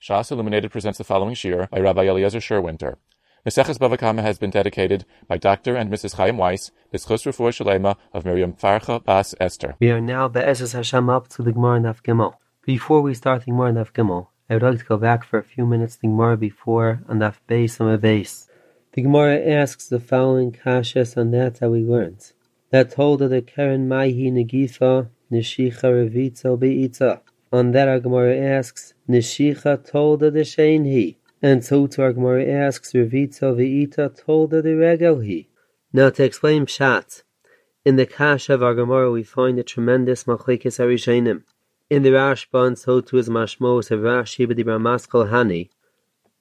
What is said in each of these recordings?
Shas Illuminated presents the following shiur by Rabbi Eliezer Sherwinter. Meseches Bava Kama has been dedicated by Dr. and Mrs. Chaim Weiss, B'schus Refuah Shalema of Miriam Farcha Bas Esther. We are now Be'ezes Hashem up to the Gemara Daf Gimel. Before we start the Gemara Daf Gimel, I would like to go back for a few minutes to the Gemara before on Daf Beis and Beis. The Gemara asks the following kashas on that that we learned. That told of the Keren Maihi Negifa Nishicha Revitzo Be'itza. On that our Gemara asks, Nishicha told of the Shein he. And so Gemara asks, Revitzo Ve'ita told of the Regel he. Now to explain Pshat, in the Kasha of our we find a tremendous Machlekes Arishenim. In the Rashba and so to his Mashmos of Rashi B'dibra Maskal Hani,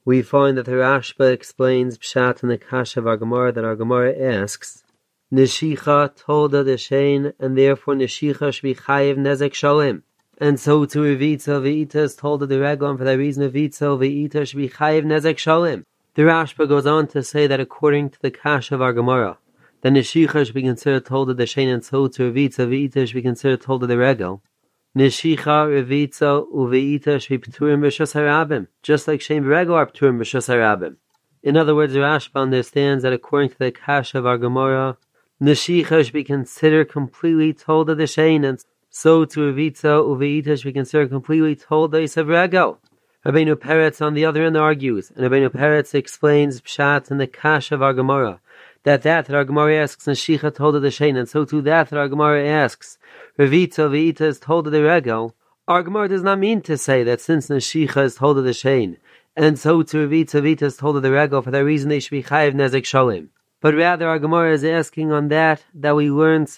we find that the Rashba explains Pshat in the Kasha of our that our asks, Nishicha told of the Shein, and therefore Nishicha Chayiv Nezek Shalem. And so to Revitza Ve'ita is told of the Regon for that reason Revitza Ve'ita should be Chayiv Nezek Shalem. The Rashba goes on to say that according to the Kash of our Gemara, the Nishicha should be considered told of the Shein and so to Revitza Ve'ita should be considered told of the Regel. Nishicha, Revitza, Uve'ita should be Pturim B'Shas just like Shein Regel are Pturim B'Shas HaRabim. In other words, Rashba understands that according to the Kash of our Gemara, Nishicha should be considered completely told of the Shein and so to Revitza Uveita should be considered completely told the Regel. Rabbeinu Peretz on the other end argues, and Rabbeinu Peretz explains Pshat in the Kash of our Gemara, that that that our Gemara asks Neshicha told of the Shein, and so to that that our Gemara asks Revitza Uveita is told the Regel. Our Gemara does not mean to say that since Neshicha is told of the Shein, and so to Revitza Uveita is told of the Regel, for that reason they should be Chayiv Nezek Shalim. But rather our Gemara is asking on that that we learned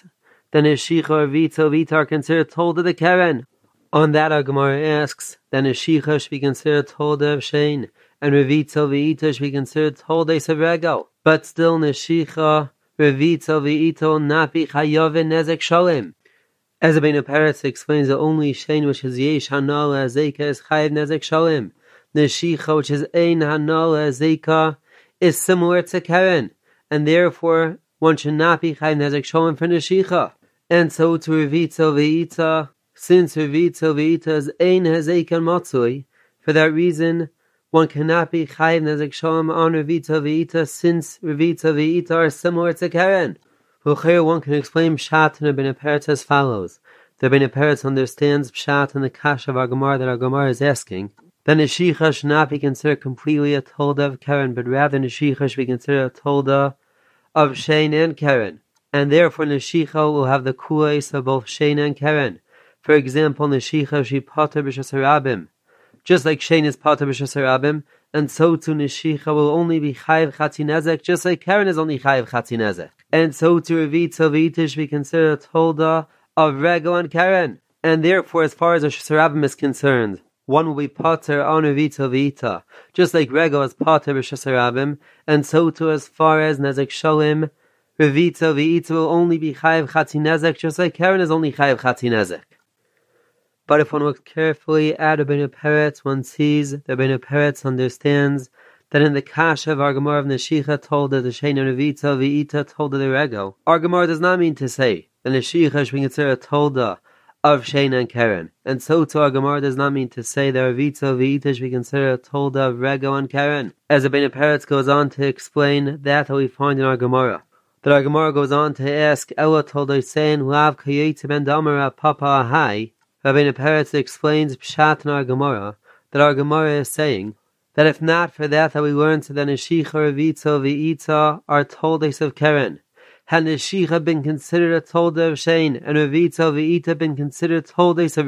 then Ishicha or Vita Vita are considered told the Keren. On that, our Gemara asks, then Ishicha should be considered told of Shein, and Revita Vita should be considered told of. But still, Nishicha, Revita Vita not be Chayovin Nezek Shalem. As the Beinu Peretz explains, the only Shein which is Yesh Hanal Azeka is Chayiv Nezek Shalem. Nishicha, which is Ein Hanal Azeka, is similar to Keren, and therefore one should not be Chayiv Nezek Shalem for Nishicha. And so to Revitza Ve'ita, since Revitza Ve'ita is Ein Hazekan Matzui, for that reason, one cannot be Chayiv Nezek Shalom on Revitza Ve'ita, since Revitza Ve'ita are similar to Karen. Here one can explain Pshat in Ibn Peretz as follows. The Ibn Peretz understands Pshat in the Kash of our Gemara that our Gemara is asking. Then Neshicha should not be considered completely a Tolda of Karen, but rather Neshicha should be considered a Tolda of Shane and Karen and therefore Neshicha will have the kuais of both Shena and Keren. For example, Neshicha she potter b'shasarabim. Just like Shane is potter b'shasarabim, and so too Neshicha will only be chayiv chatinezek, just like Keren is only chayiv chatinezek. And so to Revita Vitish be considered a tolda of Rego and Keren. And therefore, as far as a Shasarabim is concerned, one will be potter on Revita Vita, just like Rego is potter b'shasarabim, and so too as far as Nezek Shalim, Revitza v'itza will only be chayiv chatinezek, just like Karen is only chayiv chatinezek. But if one looks carefully at Rabbeinu Peretz, one sees that Rabbeinu Peretz understands that in the Kasha of our Gemara of Neshicha told that the Shein Revitza v'ita told the Rego. Our Gemara does not mean to say that Neshicha should be considered a tolda of Shein and Karen. And so to our Gemara does not mean to say that Revitza v'ita should be considered a tolda of Rego and Karen. As Rabbeinu Peretz goes on to explain that that we find in our Gemara. The our Gemara goes on to ask, Ella told saying, Lav kayetze ben damar papa ahai. Rabbeinu Peretz explains Pshat in our Gemara, that our Gemara is saying, that if not for that that we learned that Neshicha, Revitza, V'itza are toldes of Keren, had Neshicha been considered a tolda of Shein, and Revitza, V'ita been considered toldes of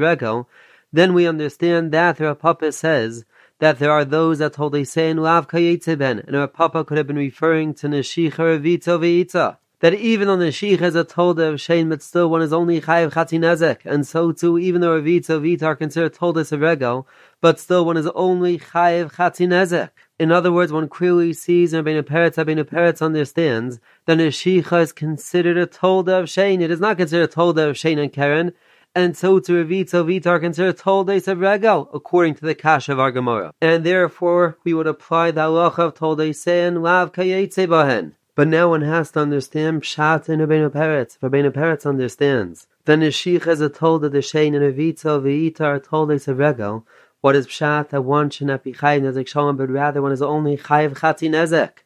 then we understand that the Papa says that there are those that told a saying Lav ben, and our Papa could have been referring to Neshicha Revita Veita. That even though Neshicha is a tolda of Shein, but still one is only Chayiv Chatinezek, and so too, even though Revita Vita are considered toldas of Regel, but still one is only Chayiv Chatinezek. In other words, one clearly sees and Rabbeinu Peretz, Rabbeinu Peretz understands that Neshicha is considered a tolda of Shein. It is not considered a tolda of Shein and Karen, and so to Revita Vita are considered Toldes of Regel, according to the Kash of our Gemara. And therefore, we would apply the halacha of Toldes and Lav Kayetze Bahen. But now one has to understand Pshat and Rabbeinu Peretz. If Rabbeinu Peretz understands, then the Sheikh has a told that Shein and Revita Vita are Toldes of Regel, What is pshat that one should not be chayiv nezek shalom, but rather one is only chayiv chati nezek?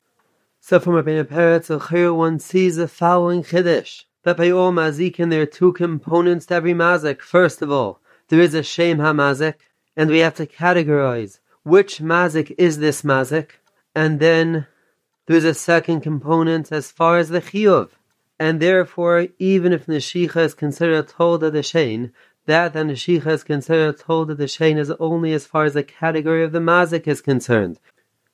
So from Rabbeinu Peretz one sees the following chiddush that by all mazikin there are two components to every mazik. First of all, there is a shem hamazik, and we have to categorize which mazik is this mazik, and then there is a second component as far as the chiyuv. And therefore, even if Neshicha is considered a told of the Shane, that the Neshicha is considered a told of the Shane is only as far as the category of the Mazik is concerned.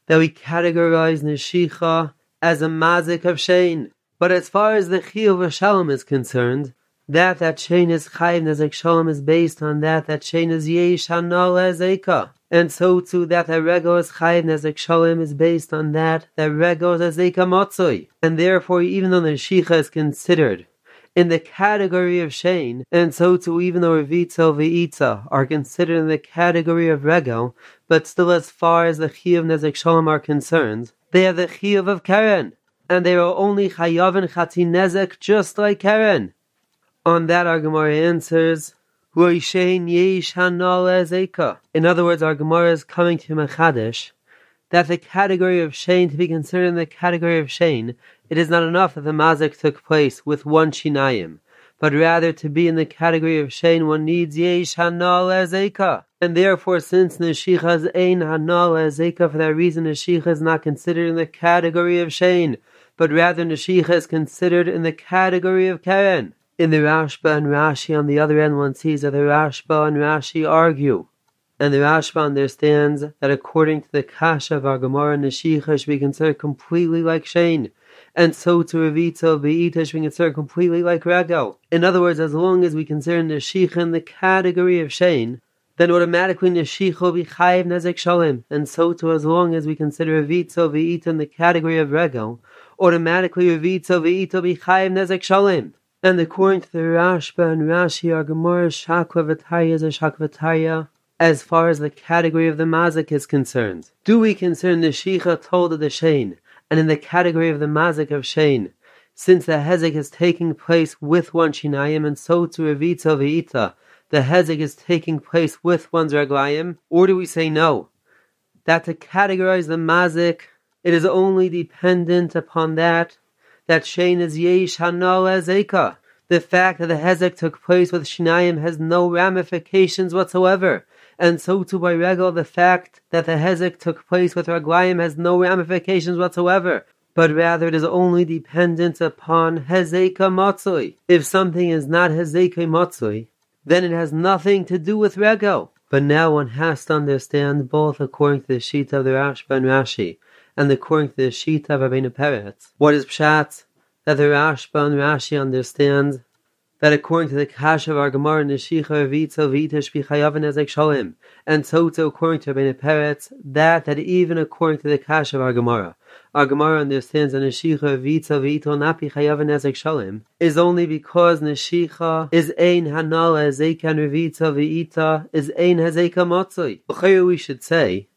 That we categorize Neshicha as a Mazik of Shane. But as far as the Chiyuv Shalom is concerned, that that Shane is Chayiv Nezek Shalom is based on that that Shane is Yesh Hanal Ezeka. And so too that the Rego is Nezek Shalom is based on that that Rego is Ezeka Motzoi. And therefore, even though the Neshicha is considered in the category of Shane, and so too even though Revitza Ve'itza are considered in the category of Rego, but still as far as the Chiyuv Nezek Shalom are concerned, they are the Chiyuv of Karen, and they are only Chayav and Chati Nezek just like Karen. On that, our Gemara answers, In other words, our Gemara is coming to Machadish that the category of Shane to be considered in the category of Shane, it is not enough that the mazik took place with one Shinayim, but rather to be in the category of Shane, one needs Yesh Hanal Ezeka. And therefore, since Neshicha is Ein Hanal Ezeka, for that reason, Neshicha is not considered in the category of Shane, but rather Neshicha is considered in the category of Karen. In the Rashba and Rashi, on the other end, one sees that the Rashba and Rashi argue. And the Rashba understands that according to the Kasha of our Gemara, Neshicha should be considered completely like Shane. And so to Revita, Ve'ita should be considered completely like Ragel. In other words, as long as we consider Neshicha in the category of Shane, then automatically Neshicha will be Chayiv Nezek Shalom. And so too, as long as we consider Revita, Ve'ita in the category of Rego, automatically Revita, Ve'ita will be Chayiv Nezek Shalom. And according to the Rashba and Rashi, our Gemara V'Tarya is a Shakva V'Tarya as far as the category of the Mazik is concerned. Do we concern the Shicha told of the Shane, and in the category of the Mazik of Shane, since the Hezek is taking place with one Shinayim, and so to Revita V'Ita, the Hezek is taking place with one's Raglayim, or do we say no? That to categorize the Mazik, it is only dependent upon that that Shane is Yesh Hanal Ezeka. The fact that the Hezek took place with Shinayim has no ramifications whatsoever. And so too by Regal, the fact that the Hezek took place with Raglayim has no ramifications whatsoever. But rather it is only dependent upon Hezeka Matzoi. If something is not Hezeka Matzoi, then it has nothing to do with Regal. But now one has to understand both according to the sheet of the Rashba and Rashi and according to the Shita of Rabbeinu Peretz. What is Pshat? That the Rashba and Rashi understand that according to the Kash of our Gemara, Neshicha Revitza V'ita Shbichayav Ezek Shalom, and so too according to Rabbeinu Peretz, that that even according to the Kash of our Gemara, our Gemara understands that Neshicha V'ita V'ito Napi Chayav Ezek Shalom is only because Neshicha is Ein Hanala Ezekan Revitza V'ita is Ein Hezeka Motzoi. We should say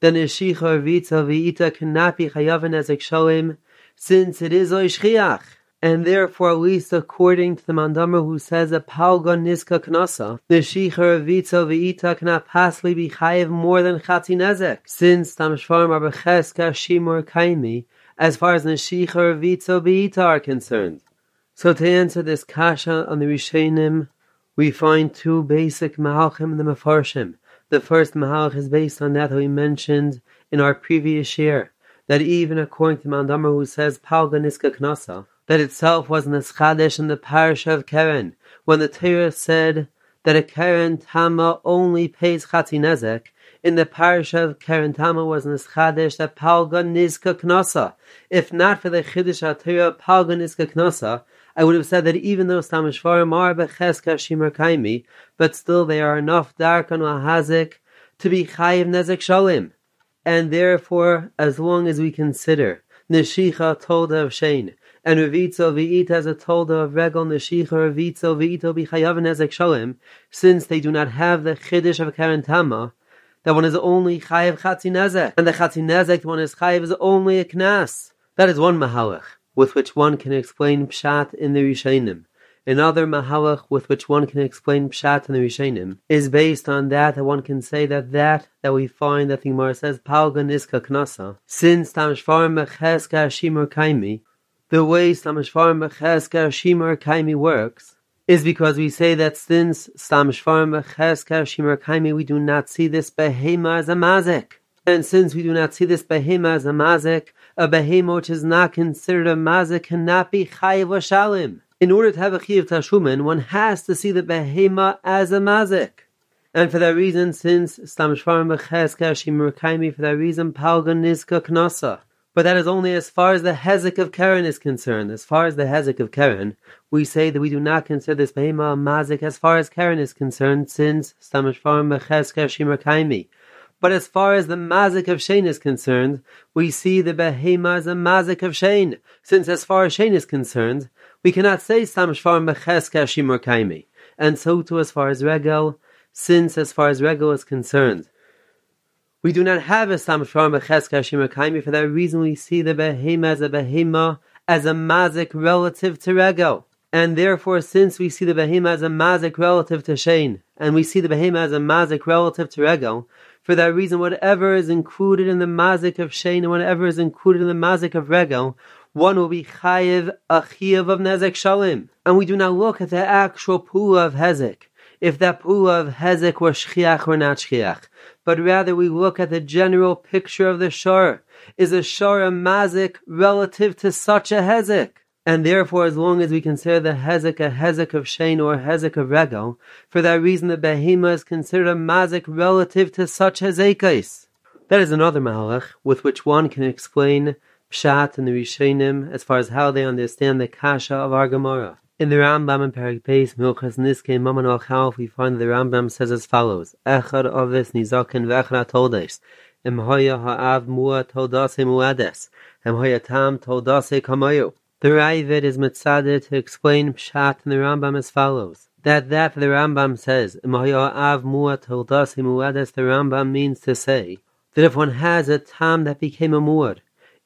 then Eshicha Vita Vita cannot be Chayavan as Shalem, since it is Oishchiach. And therefore, at least according to the Mandamar who says that Palgon Niska Knasa, the Shicha Vita Vita cannot possibly be Chayiv more than Chati Nezek, since Tamshvarim are Becheska Shimur Kaimi, as far as the Neshicha Vita Vita are concerned. So to answer this kasha on the Rishonim, we find two basic Mahalchim the Mefarshim. The first Mahalach is based on that we mentioned in our previous year, that even according to Mandamar who says Palganiska Knasa, that itself was Neschadesh in the parish of Keren, when the Torah said that a Keren Tama only pays Chatinezek, in the parish of Keren Tama was Neschadesh that Palganiska Knasa. If not for the Chiddush HaTorah Palganiska Knasa, I would have said that even though Stamishvarim are Becheska Shimur Kaimi, but still they are enough Darkan Wahazik to be Chayiv Nezek Shalim. And therefore, as long as we consider Neshicha Tolda of Shane, and Revitzo V'ita as a Tolda of Regal Neshicha Revitzo V'ito B'chayav Nezek Shalim, since they do not have the Chiddush of Karantama, that one is only Chayiv Chatzinezek, and the Chatzinezek one is Chayiv is only a Knas. That is one Mahalach with which one can explain Pshat in the Rishonim. Another mahalach with which one can explain pshat in the Rishonim is based on that that one can say that that that we find that the Gemara says palga niska knasa since tamshvar mecheska shimur kaimi the way tamshvar mecheska shimur kaimi works is because we say that since tamshvar mecheska shimur kaimi we do not see this behema as a mazik and since we do not see this behema as a mazik a behema which is not considered a mazik cannot be chayiv shalim in order to have a chiyuv tashumin, one has to see the behema as a mazik. And for that reason, since Stam Shvarim Becheska Shimur for that reason, Palga Nizka Knasa. But that is only as far as the Hezek of Karen is concerned. As far as the Hezek of Karen, we say that we do not consider this Behema a Mazik as far as Karen is concerned, since Stam Shvarim Becheska Shimur But as far as the Mazik of Shane is concerned, we see the Behema as a Mazik of Shane, since as far as Shane is concerned, we cannot say Sam Shvar Mecheska Shimur Kaimi. And so too as far as Regel, since as far as Regel is concerned, we do not have a Sam Shvar Mecheska Shimur Kaimi. For that reason, we see the Behema as a Behema as a Mazik relative to Regel. And therefore, since we see the Behema as a Mazik relative to Shane, and we see the Behema as a Mazik relative to Regel, for that reason, whatever is included in the Mazik of Shane and whatever is included in the Mazik of Regel one will be chayiv a chiyav of nezek shalim, and we do not look at the actual pula of hezek. If that pula of hezek were shchiach or not shchiach, but rather we look at the general picture of the shor. Is a shor a mazik relative to such a hezek? And therefore, as long as we consider the hezek a hezek of shein or hezek of regel, for that reason the behema is considered a mazik relative to such hezekais. That is another mahalach with which one can explain Pshat and the Rishonim as far as how they understand the Kasha of our Gemara. In the Rambam in Perik Beis, Milchas Niske Maman Al we find the Rambam says as follows: Echad Ovis Nizakin Vechra Toldes, Em Hoya Ha'av Mua Toldase Muades, Em Hoya Tam Toldase Kamayu. The Raavad is mitzadeh to explain Pshat in the Rambam as follows: that that the Rambam says, Em Hoya Ha'av Mua Toldase Muades, the Rambam means to say that if one has a tam that became a muad,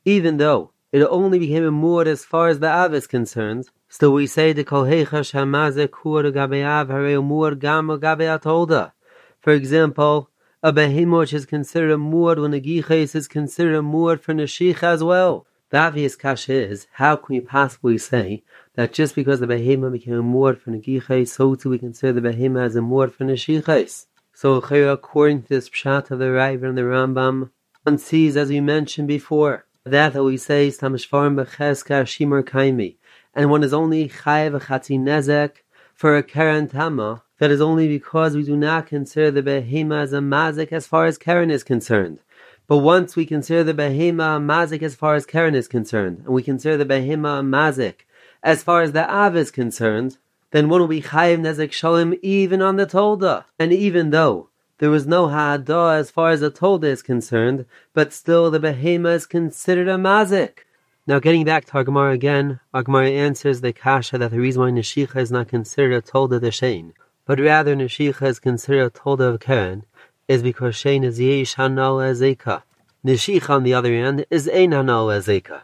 even though it only became a muad as far as the Av is concerned, still we say the kol heichash hamazek huar gabeav harei muad For example, a behemoth is considered a muad when a giches is considered a muad for neshich as well. The obvious kasha is, how can we possibly say that just because the behemoth became a muad for negiches, so too we consider the behemoth as a muad for neshiches? So according to this pshat of the Rav and the Rambam, one sees, as we mentioned before, that that we say is tamishvarim becheska shimur kaimi, and one is only chayev chatzi nezek for a keren tama. That is only because we do not consider the behema as a mazik as far as keren is concerned. But once we consider the behema mazik as far as keren is concerned, and we consider the behema mazik as far as the av is concerned, then one will be chayev nezek shalim even on the tolda. And even though there was no ha'adah as far as the tolda is concerned, but still the behema is considered a mazik. Now, getting back to Gemara again, Gemara answers the kasha that the reason why Neshicha is not considered a tolda the Shane, but rather Neshicha is considered a tolda of Karen, is because Shane is Yesh Hanal Ezeka. Neshicha, on the other hand, is Ein Hanal Ezeka.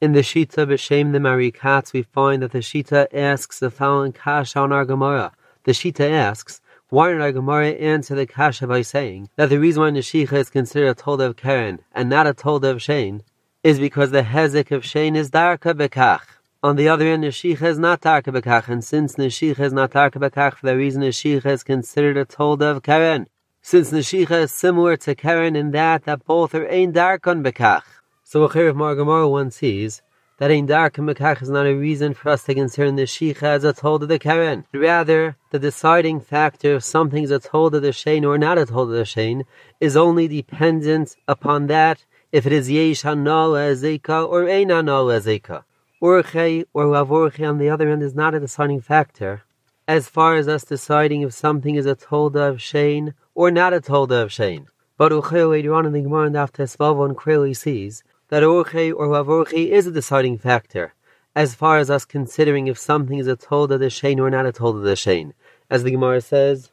In the Shita B'Shem the Marikatz, we find that the Shita asks the following kasha on our Gemara. The Shita asks, why did our Gemara answer the kasha by saying that the reason why Neshicha is considered a tolda of Karen and not a tolda of Shane is because the hezek of Shane is darka bekach. On the other hand, Neshicha is not darka bekach, and since Neshicha is not darka bekach, for that reason Neshicha is considered a tolda of Karen. Since Neshicha is similar to Karen in that that both are ein darkon bekach. So a of Margamara one sees that in dark mekach is not a reason for us to consider the shicha as a told of the karen. Rather, the deciding factor if something is a told of the shane or not a told of the shane is only dependent upon that if it is yesh hanal ezeka or ein hanal ezeka. Urche or lavorche on the other hand is not a deciding factor as far as us deciding if something is a tolda of shane or not a tolda of shane. But Uchel later on in the Gemara and after Svavon clearly sees that orche or lavorche is a deciding factor, as far as us considering if something is a tolda the shein or not a tolda the shein. As the Gemara says,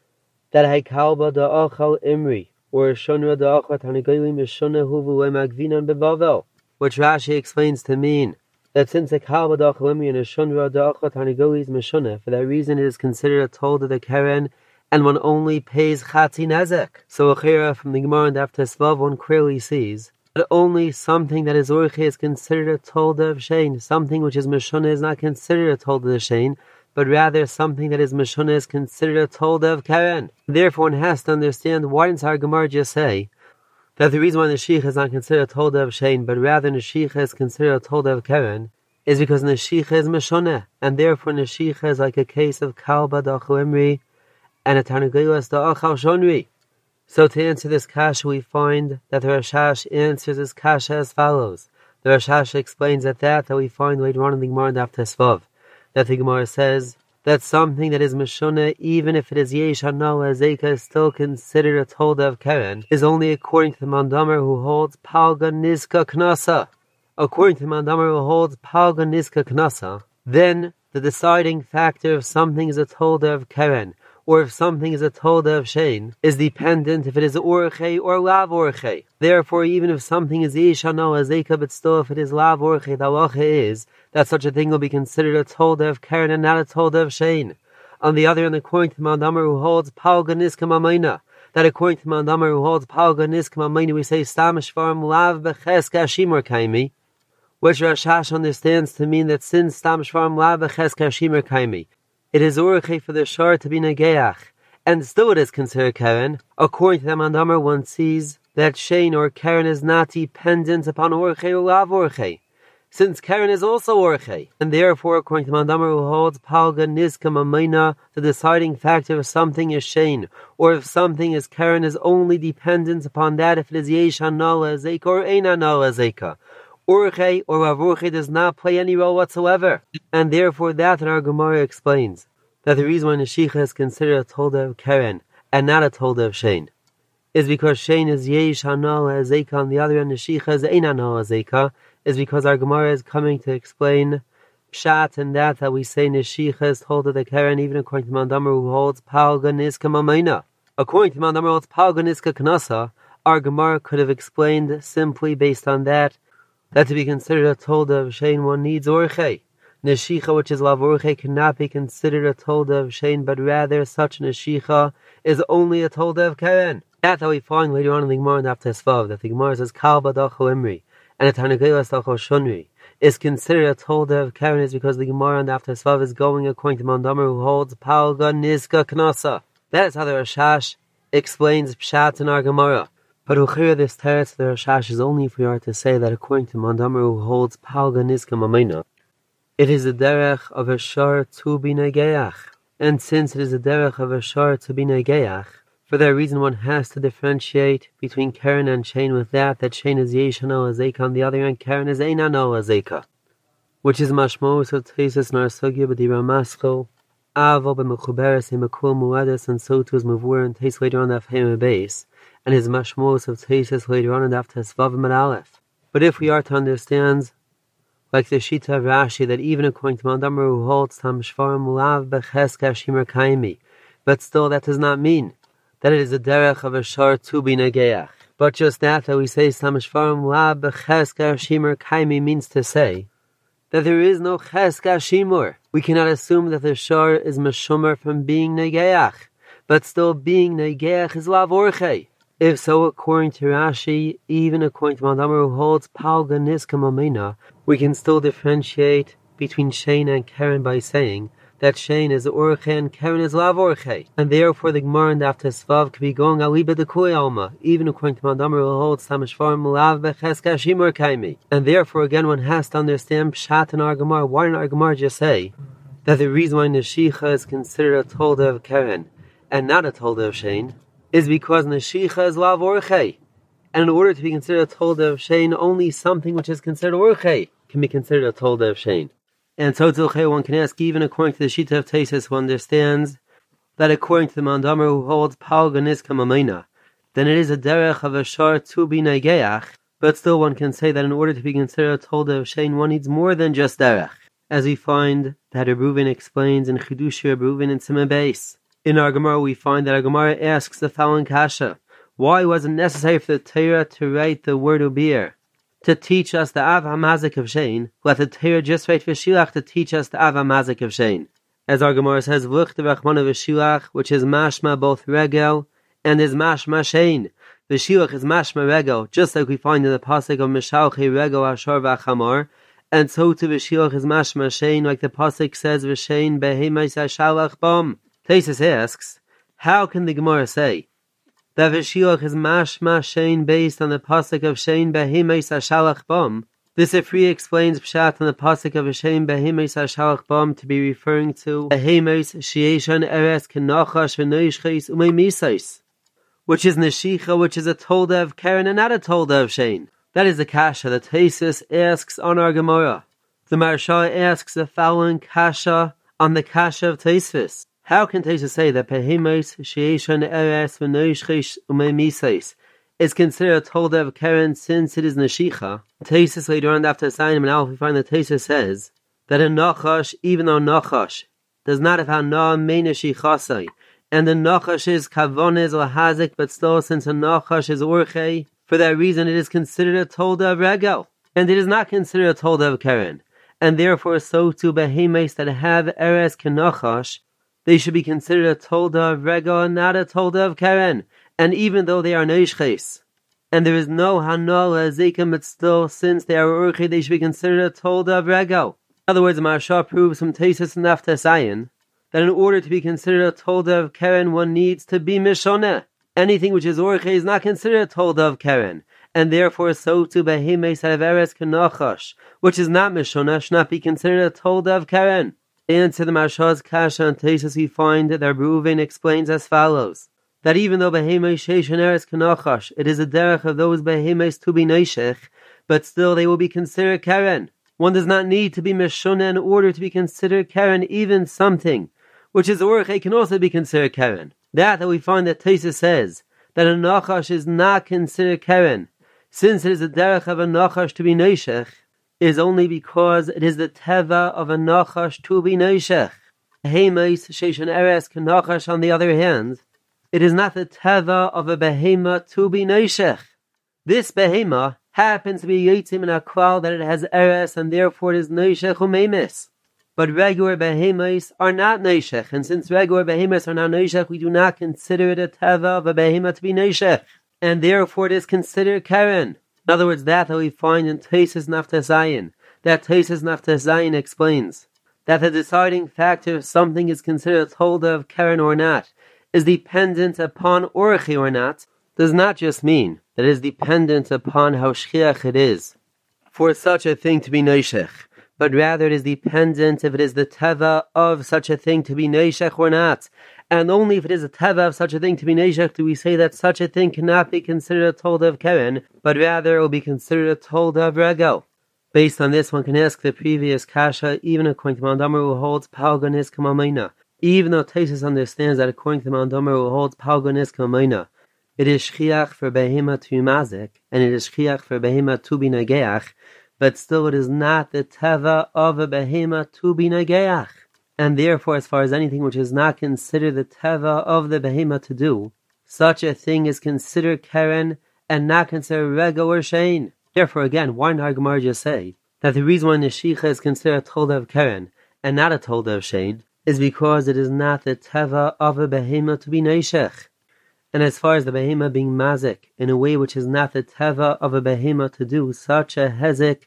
that haikalba da achal imri, or shonra da achal tanigolim shona huvu magvinan bebavel, which Rashi explains to mean that since a kalbadach limi and a shunra da'achat is for that reason it is considered a told of the keren, and one only pays chatzi nezek. So a chira from the Gemara and after Svav one clearly sees that only something that is orche is considered a told of shein. Something which is meshunah is not considered a told of shein, but rather something that is meshunah is considered a told of keren. Therefore, one has to understand why didn't our Gemara just say that the reason why the sheikh is not considered a told of shein, but rather the sheikh is considered a told of keren, is because the sheikh is meshunah, and therefore the sheikh is like a case of kalba dachuimri and a Tarnagilas Da'achal Shonri. So to answer this kasha, we find that the Rashash answers this kasha as follows. The Rashash explains that that that we find later on in the Gemara in Tesvav, that the Gemara says that something that is Meshuna, even if it is Yesh Hanal Azeka, is still considered a Tolda of Keren, is only according to the Mandamer who holds Palga Knasa. According to the Mandamer who holds Palga Knasa, then the deciding factor of something is a Tolda of Keren, or if something is a tolda of shein, is dependent if it is orche or lav orche. Therefore, even if something is ishano azeka, still if it is lav orche, the halacha is that such a thing will be considered a tolda of karen and not a tolda of shein. On the other hand, according to Mandamar who holds palga niska that according to Mandamar who holds palga niska we say stamish farm lav becheska shimur kaimi, which Rashash understands to mean that since stamish farm lav becheska shimur kaimi, it is uruche for the shar to be negeach, and still it is considered karen. According to the Mandamar, one sees that Shane or Karen is not dependent upon Orche or Lav Orche, since Karen is also Orche, and therefore, according to Mandamar, who holds Palga Nizka the deciding factor if something is Shane, or if something is Karen, is only dependent upon that if it is Yesh Nala Zeka or Eina Nala Zeka. Urche or Avurche does not play any role whatsoever. And therefore that that our Gemara explains that the reason why Neshicha is considered a Tolda of Keren and not a Tolda of Shane is because Shane is Yesh Hanal Azeka on the other end, Neshicha is Ein Hanal Azeka, is because our Gemara is coming to explain Pshat and that that we say Neshicha is Tolda the Keren even according to Mandamar who holds Palga Niska. According to Mandamar who holds Palga Niska Knasa, our Gemara could have explained simply based on that that to be considered a tolda of Shane one needs Orche. Neshicha, which is Lav cannot be considered a tolda of Shane, but rather such Neshicha is only a tolda of Karen. That's how we find later on in the Gemara in After Svav, that the Gemara says Kal Badacho Imri, and a Tarnagilas Dacho Shunri is considered a tolda of Karen is because the Gemara in After Svav is going according to Mandamar who holds Palga Nizka Knasa. That is how the Rashash explains Pshat in our Gemara. But Uchir, this teretz the Rashash is only if we are to say that according to Mandamar who holds Palga Nizka it is a derech of a shar to be negeach. And since it is a derech of a shar to be negeach, for that reason one has to differentiate between Karen and Shane with that, that Shane is Yeshano Azeka on the other hand, Karen is Einano Azeka. Which is mashmos of Tesis Narsugya Maschel, Avo B'mechuberes Himekul Muadis, and so too is Mavur and Tes later on that Fahim base and his mashmos of Tesis later on in after his Vav and Aleph. But if we are to understand, like the Shita of Rashi, that even according to Mandamar who holds Tam Shvarim Lav Becheska Shimer Kaimi, but still that does not mean that it is a derech of a shar to be negeach. But just that that we say Tam Shvarim Lav Becheska Shimer Kaimi means to say that there is no Cheska Shimur. We cannot assume that the shar is Meshumer from being negeach, but still being negeach is Lav Orchei. If so, according to Rashi, even according to Mandamar who holds Palga Mamina, we can still differentiate between Shane and Karen by saying that Shane is Orche and Karen is Lav Orche. And therefore the Gemara and after Svav could be going Aliba de Alma, even according to Mandamar who holds Samashvar Lav Becheska Shimur Kaimi. And therefore again one has to understand Pshat and Argamar. Why didn't Argamar just say that the reason why Neshicha is considered a Tolda of Karen and not a Tolda of Shane is because Neshicha is Lav Orche. And in order to be considered a Tolda of Shane, only something which is considered Orche can be considered a Tolda of Shane. And so Tzilche, one can ask, even according to the Shita of Tesis, one understands that according to the Mandamar who holds Palga Niska Mamena, then it is a derech of a shar to be negeach, but still one can say that in order to be considered a Tolda of Shane, one needs more than just derech. As we find that Reuven explains in Chidushi Reuven in Simon Base. In our Gemara, we find that our Gemara asks the following kasha: Why was it necessary for the Torah to write the word ubir to teach us the Av HaMazik of Shein, let the Torah just wait for to teach us the Av HaMazik of Shein. As our Gemara says, V'uch the Rachmana V'Shilach, which is mashma both regel and is mashma Shein. The is mashma regel, just like we find in the pasuk of Mishalchi regel Ashar V'Achamar, and so to V'Shilach is mashma Shein, like the pasuk says, V'Shein Behemais Shalach Bam. Tesis asks, how can the Gemara say that Vishiach is mashma shein based on the pasuk of shein behimes ashalach bom. This Ifri explains pshat on the pasuk of shein behimes ashalach bom to be referring to behimes sheishan eres kenachash v'noishches umemisais, which is neshicha, which is a tolda of Karen and not a tolda of shein. That is the kasha that Tesis asks on our Gemara. The Maharsha asks the following kasha on the kasha of Tesvis. How can Tesha say that Behemos Sheishon Eres V'Noishchish Umemisais is considered a tolda of Karen since it is Neshicha? Tesis later on after Sign and we find that Tesha says that a Nachash, even though Nachash does not have Hana Meineshichasai, and the Nachash is Kavones or Hazik, but still since a Nachash is Urche, for that reason it is considered a tolda of Regel, and it is not considered a tolda of Karen. And therefore, so too behemoths that have Eres Kenachash they should be considered a tolda of Rega not a tolda of Karen. And even though they are Neishches, and there is no Hanol Ezekim, but still, since they are Urchi, they should be considered a tolda of Rego. In other words, Maharsha proves from Tesis and Naftasayan that in order to be considered a tolda of Karen, one needs to be Mishoneh. Anything which is Urchi is not considered a tolda of Karen and therefore so too behemes have eres kenochash, which is not mishonah, should not be considered a tolda of Karen. The answer to the Maharsha's Kasha and we find that Reuven explains as follows. That even though Behemai Sheish and Eretz Kanachash, it is a derech of those Behemais to be Neishech, but still they will be considered Karen. One does not need to be Meshuna in order to be considered Karen, even something, which is Orche can also be considered Karen. That that we find that Tesis says, that a Nachash is not considered Karen, since it is a derech of a Nachash to be Neishech, is only because it is the teva of a nachash to be noishech. Hemes sheishan eres kanachash on the other hand, it is not the teva of a behema to be noishech. This behema happens to be yitzim in a klal that it has eres and therefore it is noishech umemis. But regular behemoths are not noishech, and since regular behemoths are not noishech, we do not consider it a teva of a behema to be noishech, and therefore it is considered karen. In other words, that that we find in Tesis Naftazayin, that Tesis Naftazayin explains that the deciding factor if something is considered a tolda of Karen or not is dependent upon Orchi or not, does not just mean that it is dependent upon how shchiach it is for such a thing to be noishech, but rather it is dependent if it is the teva of such a thing to be noishech or not, and only if it is a teva of such a thing to be neshech do we say that such a thing cannot be considered a tolda of Karen, but rather it will be considered a tolda of Regel. Based on this, one can ask the previous kasha, even according to Mandamer who holds Palgonis Kamamaina. Even though Tesis understands that according to Mandamer who holds Palgonis Kamamaina, it is shchiach for behema to mazik, and it is shchiach for behema to be nageach, but still it is not the teva of a behema to be nageach and therefore, as far as anything which is not considered the teva of the behema to do, such a thing is considered keren and not considered rega or shein. Therefore, again, why not Gemara just say that the reason why neshicha is considered a tolda of keren and not a tolda of shein is because it is not the teva of a behema to be neishech. And as far as the behema being mazik in a way which is not the teva of a behema to do, such a hezek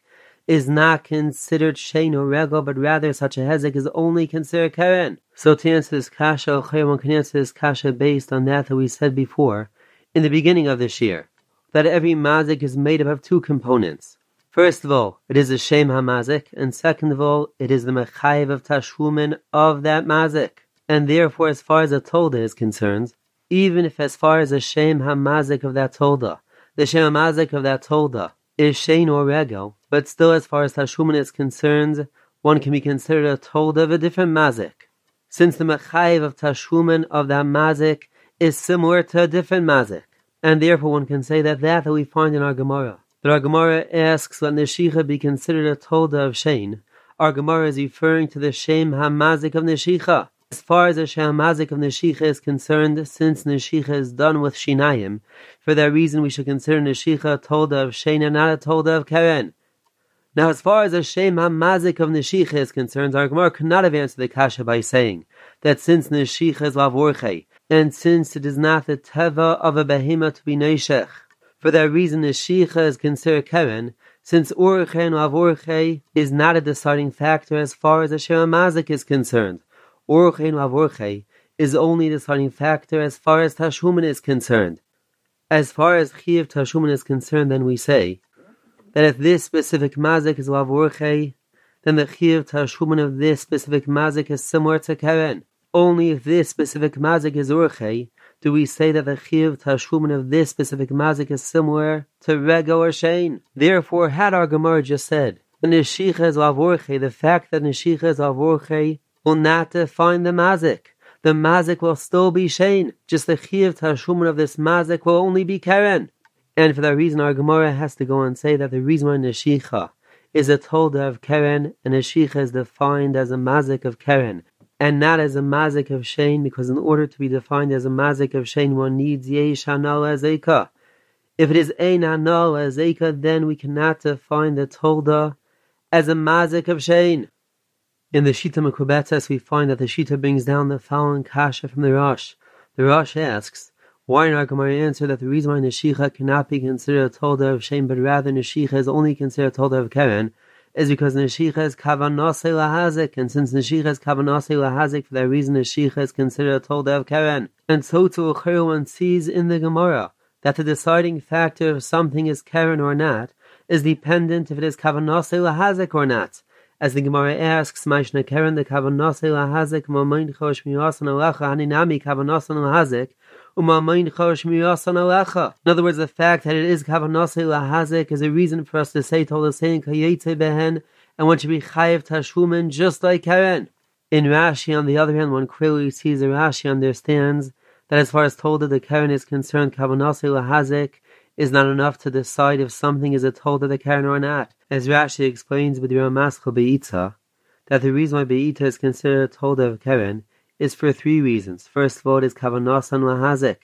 is not considered shein or regal, but rather such a hezek is only considered karen. So to answer this kasha, one can answer this kasha based on that that we said before in the beginning of this year, that every mazik is made up of two components. First of all, it is the shem hamazik, and second of all, it is the mechayiv of tashlumin of that mazik. And therefore, as far as a tolda is concerned, even if as far as the shem hamazik of that tolda, the shem hamazik of that tolda is shein or regal, but still, as far as Tashumin is concerned, one can be considered a told of a different mazik, since the mechayiv of Tashumin of that mazik is similar to a different mazik, and therefore one can say that that that we find in our Gemara. That our Gemara asks that Neshicha be considered a tolda of Shein. Our Gemara is referring to the Shem Hamazik of Neshicha. As far as the Shamazik of Neshicha is concerned, since Neshicha is done with Shinayim, for that reason we should consider Neshicha Tolda of Shena, not a Tolda of Keren. Now, as far as the Shem HaMazik of Neshicha is concerned, our Gemara could not have answered the Kasha by saying that since Neshicha is Lavorche, and since it is not the Teva of a Behemah to be Neshech, for that reason Neshicha is considered Keren, since Urche and Lavorche is not a deciding factor as far as the Shem HaMazik is concerned. Orchein Lavorche is only the deciding factor as far as Tashumin is concerned. As far as Chiv Tashumin is concerned, then we say that if this specific mazik is Lavorche, then the Chiv Tashumin of this specific mazik is similar to Karen. Only if this specific mazik is Urche, do we say that the Chiv Tashumin of this specific mazik is similar to Rego or Shane. Therefore, had our Gemara just said, the Neshicha is Lavorche, the fact that Neshicha is Lavorche will not define the mazik. The mazik will still be Shane. Just the chiv tashuman of this mazik will only be Karen. And for that reason, our Gemara has to go and say that the reason why Neshicha is a tolda of Karen, and Neshicha is defined as a mazik of Karen, and not as a mazik of Shane, because in order to be defined as a mazik of Shane, one needs yesh hanal azeka. If it is ein hanal azeka, then we cannot define the tolda as a mazik of Shane. In the Shita Mekubetes, we find that the Shita brings down the following kasha from the Rosh. The Rosh asks, why in our Gemara answer that the reason why Neshicha cannot be considered a tolda of shame, but rather Neshicha is only considered a tolda of Keren, is because Neshicha is kavanase lahazik, and since Neshicha is kavanase lahazik, for that reason Neshicha is considered a tolda of Keren. And so to one sees in the Gemara that the deciding factor if something is Keren or not is dependent if it is kavanase lahazik or not. As the Gemara asks, Maishna Keren the Kavanase lahazik mamayin chosh miyasan alecha haninami Kavanasan lahazik In other words, the fact that it is Kavanase lahazik is a reason for us to say Tola saying kayetze behen and one should be chayiv tashlumen just like Keren. In Rashi, on the other hand, one clearly sees that Rashi understands that as far as Tolda the Keren is concerned, Kavanase lahazik is not enough to decide if something is a Tolda the Keren or not. As Rashi explains with Ramaschal Be'ita, that the reason why Be'ita is considered a Tolda of Keren is for three reasons. First of all, it is Kavanasan Lahazik.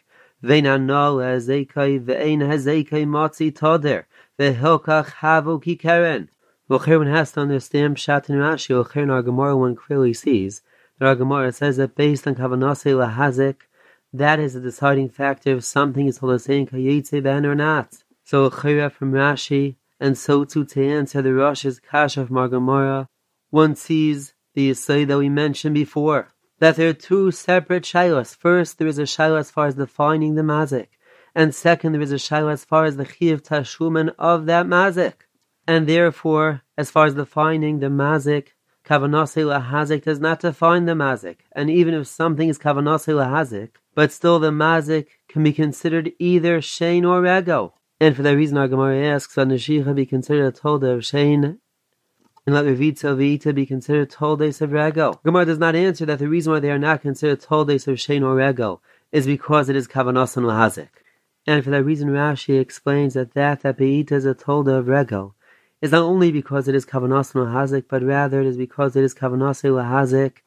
Ve'na no le'azekai ve'ein hazekai matzi toder ve'hilkach havu ki Keren. Well, one has to understand Pshat and Rashi, or our Gemara one clearly sees that our Gemara says that based on Kavanase Lahazik, that is a deciding factor if something is saying kayetze ben or not. So a from Rashi, and so too to answer the Rosh's kash of Margamora, one sees the Yisai that we mentioned before, that there are two separate shilas. First, there is a shilah as far as defining the mazik, and second, there is a shilah as far as the chiv tashuman of that mazik. And therefore, as far as defining the mazik, kavanase lahazik does not define the mazik. And even if something is kavanase lahazik, but still the mazik can be considered either Shane or Rego. And for that reason, our Gemara asks that Neshicha be considered a tolda of Shane, and let Revitza Vita be considered toldes of Rego. Gemara does not answer that the reason why they are not considered toldes of Shane or Rego is because it is Kavanos and Lahazik. And for that reason, Rashi explains that that that Beita is a tolda of Rego is not only because it is Kavanos and Lahazik, but rather it is because it is Kavanos Lahazik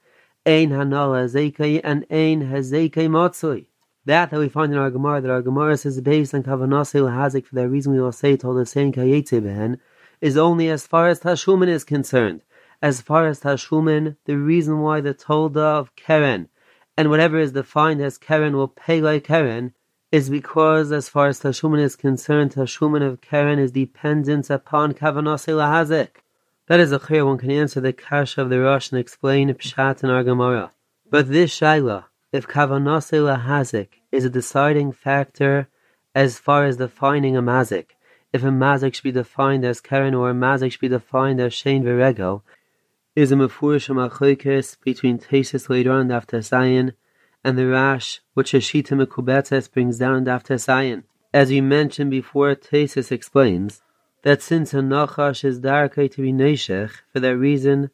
Ein Hanala Zekai and Ein Hazekai Motzui. That that we find in our Gemara, that our Gemara says based on Kavanase Lahazik, for that reason we will say told the same Kayetze Behen, is only as far as Tashumin is concerned. As far as Tashumin, the reason why the Tolda of Keren, and whatever is defined as Keren will pay like Keren, is because as far as Tashumin is concerned, Tashumin of Keren is dependent upon Kavanase Lahazik. That is a clear one can answer the kasha of the Rosh and explain Pshat in our Gemara. But this Shaila, if Kavanase Lahazik is a deciding factor as far as defining a Mazik, if a Mazik should be defined as Karen or a Mazik should be defined as Shane Virego, is a Mefurish Machoikis between Tesis later on after Zion and the Rash, which Ashita Mekubetes brings down after Zion. As we mentioned before, Tesis explains that since a nachash is darkei to be neshech, for that reason,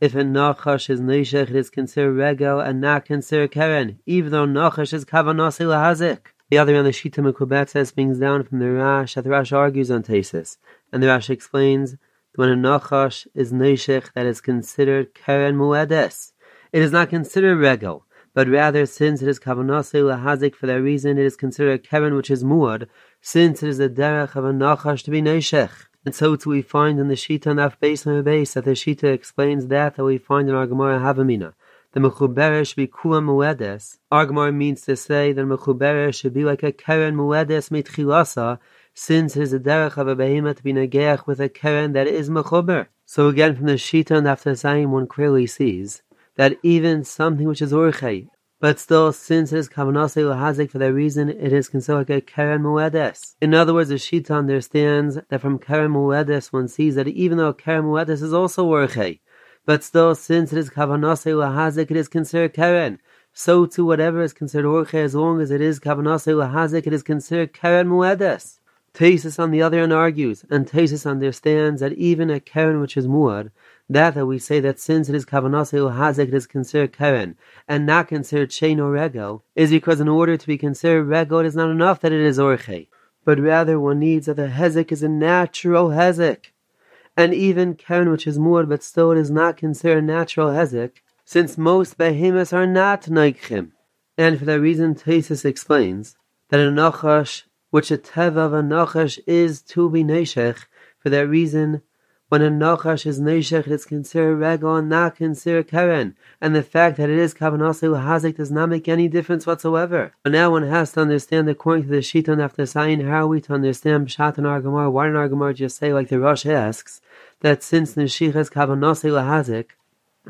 if a nachash is neshech, it is considered regel and not considered keren, even though nachash is kavanasi lahazik. The other on the Shita Mekubetzes brings down from the Rash that the Rash argues on Tesis, and the Rash explains that when a nachash is neshech, that is considered keren muedes. it is not considered Regal, but rather since it is kavanase lahazik for that reason it is considered keren which is muad, since it is the derech of a nachash to be neshech. And so too we find in the Shita Daf Beis Beis that the Shita explains that that we find in our Gemara Havamina. The Mechubere should be Kula Muedes. Argmar means to say that Mechubere should be like a Keren Muedes Mitchilasa, since it is a derech of a behemoth to be negeach with a keren that is mechuber. So again, from the Shita and after saying, one clearly sees that even something which is urchei, but still, since it is kavanase hazik for that reason, it is considered like a keren muedes. In other words, the Shita understands that from keren muedes one sees that even though keren muedes is also urchei, but still, since it is kavanase hazik, it is considered keren. So too, whatever is considered urchei, as long as it is kavanase hazik, it is considered keren muedes. Tosfos on the other hand argues, and Tosfos understands that even a keren which is muad, that that we say that since it is kavanase hazek it is considered keren and not considered shein or regel, is because in order to be considered regel it is not enough that it is orche, but rather one needs that the hezek is a natural hezek. And even keren which is muad, but still is not considered natural hezek, since most behemoths are not neichim. And for that reason, Tosfos explains that a nachash which a teva of a nachash is to be neshech. For that reason, when a nachash is neshech, it is considered regal not considered keren. And the fact that it is kavanase hazik does not make any difference whatsoever. But now one has to understand, according to the Shiton after saying, how are we to understand Pshat and Argamar? Why didn't Argamar just say, like the Rosh asks, that since the Shich is kavanase hazik,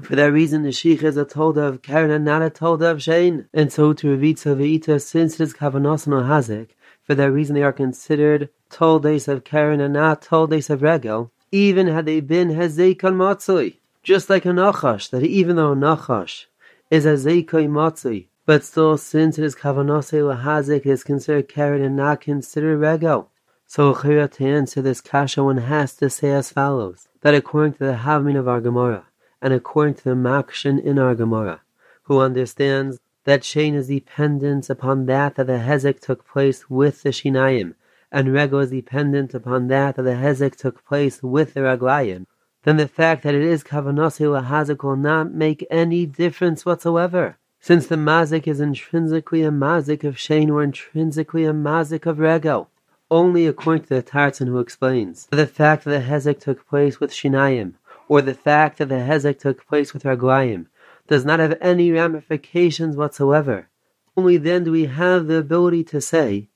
for that reason, the sheikh is a tolda of Karen and not a tolda of Shein. And so to Ravitza Ve'ita, since it is Kavanos no Hazik, for that reason they are considered toldes of Karen and not toldes of Regel, even had they been Hezekon Matzui. Just like a Nachash, that even though a Nachash is a Zekoi Matzui, but still since it is Kavanose Lahazik, it is considered Karen and not considered Regel. So to answer this kasha, one has to say as follows, that according to the Havmin of our Gemara, and according to the Makshin in our Gemara, who understands that Shein is dependent upon that that the Hezek took place with the Shinayim, and Rego is dependent upon that that the Hezek took place with the Raglayim, then the fact that it is Kavanasi Lahazek will not make any difference whatsoever. Since the Mazik is intrinsically a Mazik of Shein or intrinsically a Mazik of Rego. Only according to the Tartan who explains the fact that the Hezek took place with Shinayim, or the fact that the Hezek took place with Raglayim, does not have any ramifications whatsoever. Only then do we have the ability to say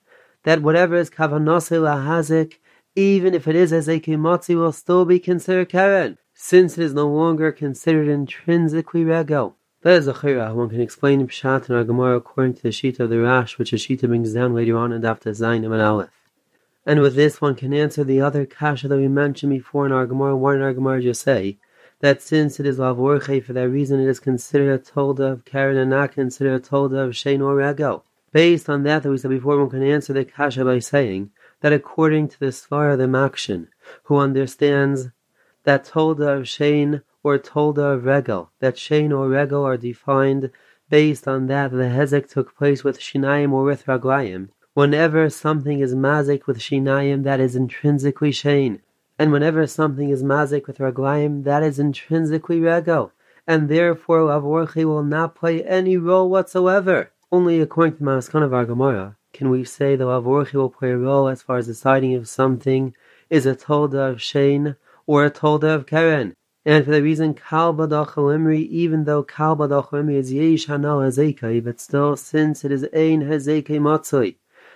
that whatever is kavanose lahazik, even if it is as a kimotzi, will still be considered karen, since it is no longer considered intrinsically rego. That is a chira. One can explain in Pshat and Gemara according to the sheet of the Rash, which the sheet brings down later on and after Zayin and Aleph. And with this, one can answer the other kasha that we mentioned before in our Gemara. Why did our Gemara just say that since it is lavorche, for that reason it is considered a tolda of Karen and not considered a tolda of Shein or Rego. Based on that that we said before, one can answer the kasha by saying that according to the Svara the Makshin, who understands that tolda of Shein or tolda of Regel, that Shein or Regel are defined based on that the Hezek took place with Shinayim or with Raglayim. Whenever something is mazik with Shinayim, that is intrinsically Shein. And whenever something is mazik with raglayim, that is intrinsically rego, and therefore lavorchi will not play any role whatsoever. Only according to the Maskon of our Gemara can we say that lavorchi will play a role as far as deciding if something is a tolda of shein or a tolda of keren. And for the reason kal even though kal badach is yesh hanal hazekai, but still since it is ein hazekai matzoi,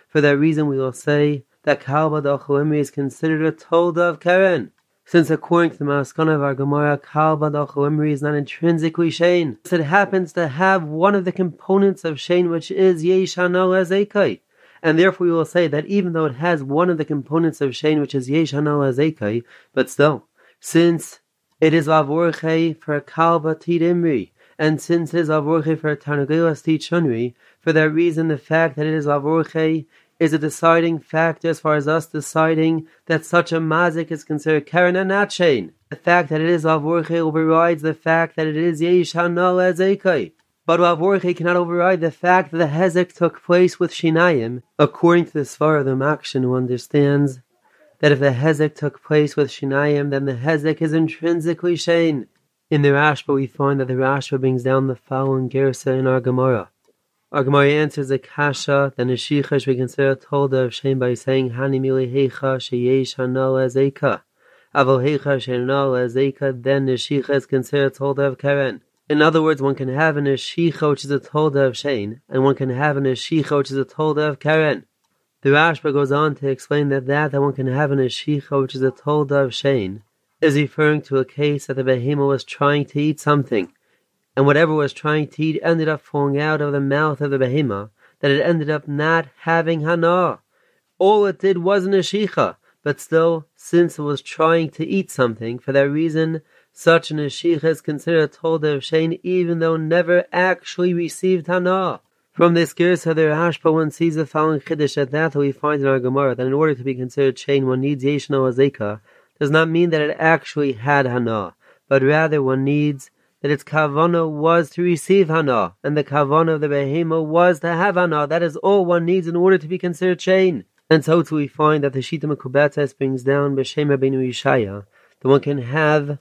for that reason we will say that Kalba Docholimri is considered a Tolda of Keren. Since according to the Maskana of our Gemara, Kalba Docholimri is not intrinsically Shane. Since it happens to have one of the components of Shane, which is Yeshano as Ekai. And therefore we will say that even though it has one of the components of Shane, which is Yeshano as Ekai, but still, since it is Lavorche for Kalba Tidimri, and since it is Lavorche for Tarnagilas Tichunri, for that reason the fact that it is Lavorche is a deciding factor as far as us deciding that such a mazik is considered keren and not chain. The fact that it is avurche overrides the fact that it is yesh hanal as ekai. But avurche cannot override the fact that the hezek took place with shinayim, according to the svar of the makshin who understands that if the hezek took place with shinayim, then the hezek is intrinsically shein. In the Rashba, we find that the Rashba brings down the following gersa in our Gemara. Gemara answers the kasha that Neshicha should be considered told of shame by saying Hani mili heicha sheyesh hanal ezeka. Aval heicha shenal ezeka, then Neshicha is considered told of Karen. In other words, one can have a Neshicha which is a tolda of Shane, and one can have a Neshicha which is a tolda of Karen. The Rashba goes on to explain that that that one can have a Neshicha which is a tolda of Shane is referring to a case that the behemoth was trying to eat something and whatever was trying to eat ended up falling out of the mouth of the behemoth, that it ended up not having hana. All it did was an ashicha, but still, since it was trying to eat something, for that reason, such an ashicha is considered told of Shane even though never actually received hana. From this Gersa, the Rashba one sees the following chiddush at that we find in our Gemara that in order to be considered Shane, one needs Yeshno Azeka, does not mean that it actually had hana, but rather one needs that its kavana was to receive hana, and the kavana of the behema was to have hana. That is all one needs in order to be considered chain. And so too we find that the Shita Mekubetes brings down B'Shem Rabbeinu Yishaya that one can have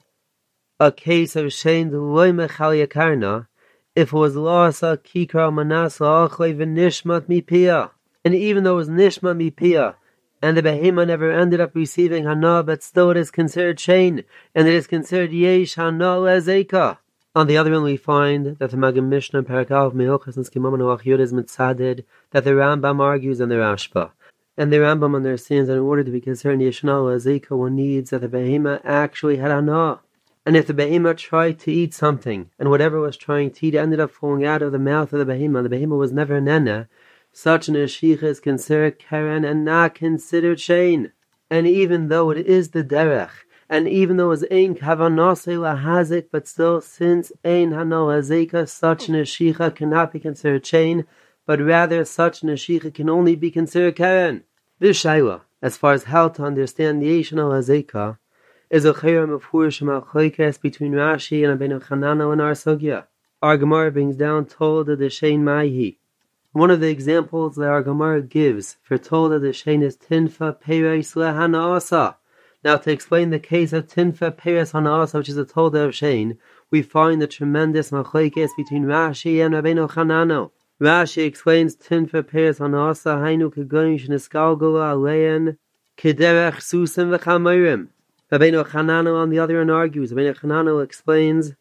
a case of Shein Loy Mechal Yakarna if it was Lasa Kikra Manas La'achle V'Nishmat Mipia. And even though it was Nishmat Mipia, and the behema never ended up receiving Hana, but still it is considered Shein, and it is considered Yesh Hana Lezeka. On the other hand, we find that the Magam Mishnah of Meilchas and Skimamanu Achiyot is mitzaded that the Rambam argues in the Rashba. And the Rambam understands that in order to be considered Yeshanal Azeka, one needs that the behema actually had ana. And if the behema tried to eat something, and whatever was trying to eat ended up falling out of the mouth of the behema, the behema was never an nena, such an ashicha is considered karen and not considered shane. And even though it is the derech, and even though it's ein kavanose lahazik, but still, since ein hano hazeka, such an ashicha cannot be considered chain, but rather such an ashicha can only be considered karen. This shaila, as far as how to understand the Yeshana hazeka, is a chayram of hurish between Rashi and Abeno Chanano and our. Our Gemara brings down told the Shein Maihi. One of the examples that our Gemara gives for told the Shein is Tinfa Pereis Lehana Asa now, to explain the case of Tinfa Peres Hanasa, which is a Tolda of Shane, we find the tremendous machlekes between Rashi and Rabbeinu Chanano. Rashi explains Tinfa Peres Hanasa Hainu Kegoyin Shniskalgula Alein Kederech Susim V'Chamayrim. Rabbeinu Chanano, on the other hand, argues. Rabbeinu Chanano explains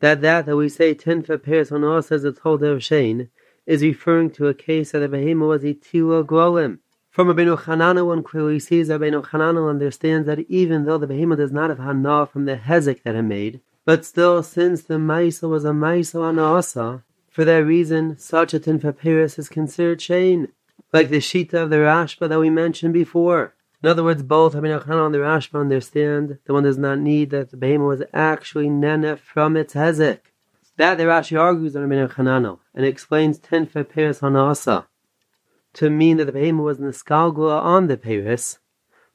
that that that we say Tinfa Peres Hanasa is a Tolda of Shane is referring to a case that the behemoth was a Golim. From Rabbeinu Hanano, one clearly sees Rabbeinu Hanano understands that even though the behemoth does not have hana from the hezek that it made, but still, since the maisa was a maisa anaasa, for that reason, such a tin is considered chain, like the shita of the Rashba that we mentioned before. In other words, both Rabbeinu Hanano and the Rashba understand that one does not need that the behemoth was actually nene from its hezek. That the Rashi argues on Rabbeinu Hanano and explains tin anaasa to mean that the behemoth was niskalgula on the Paris.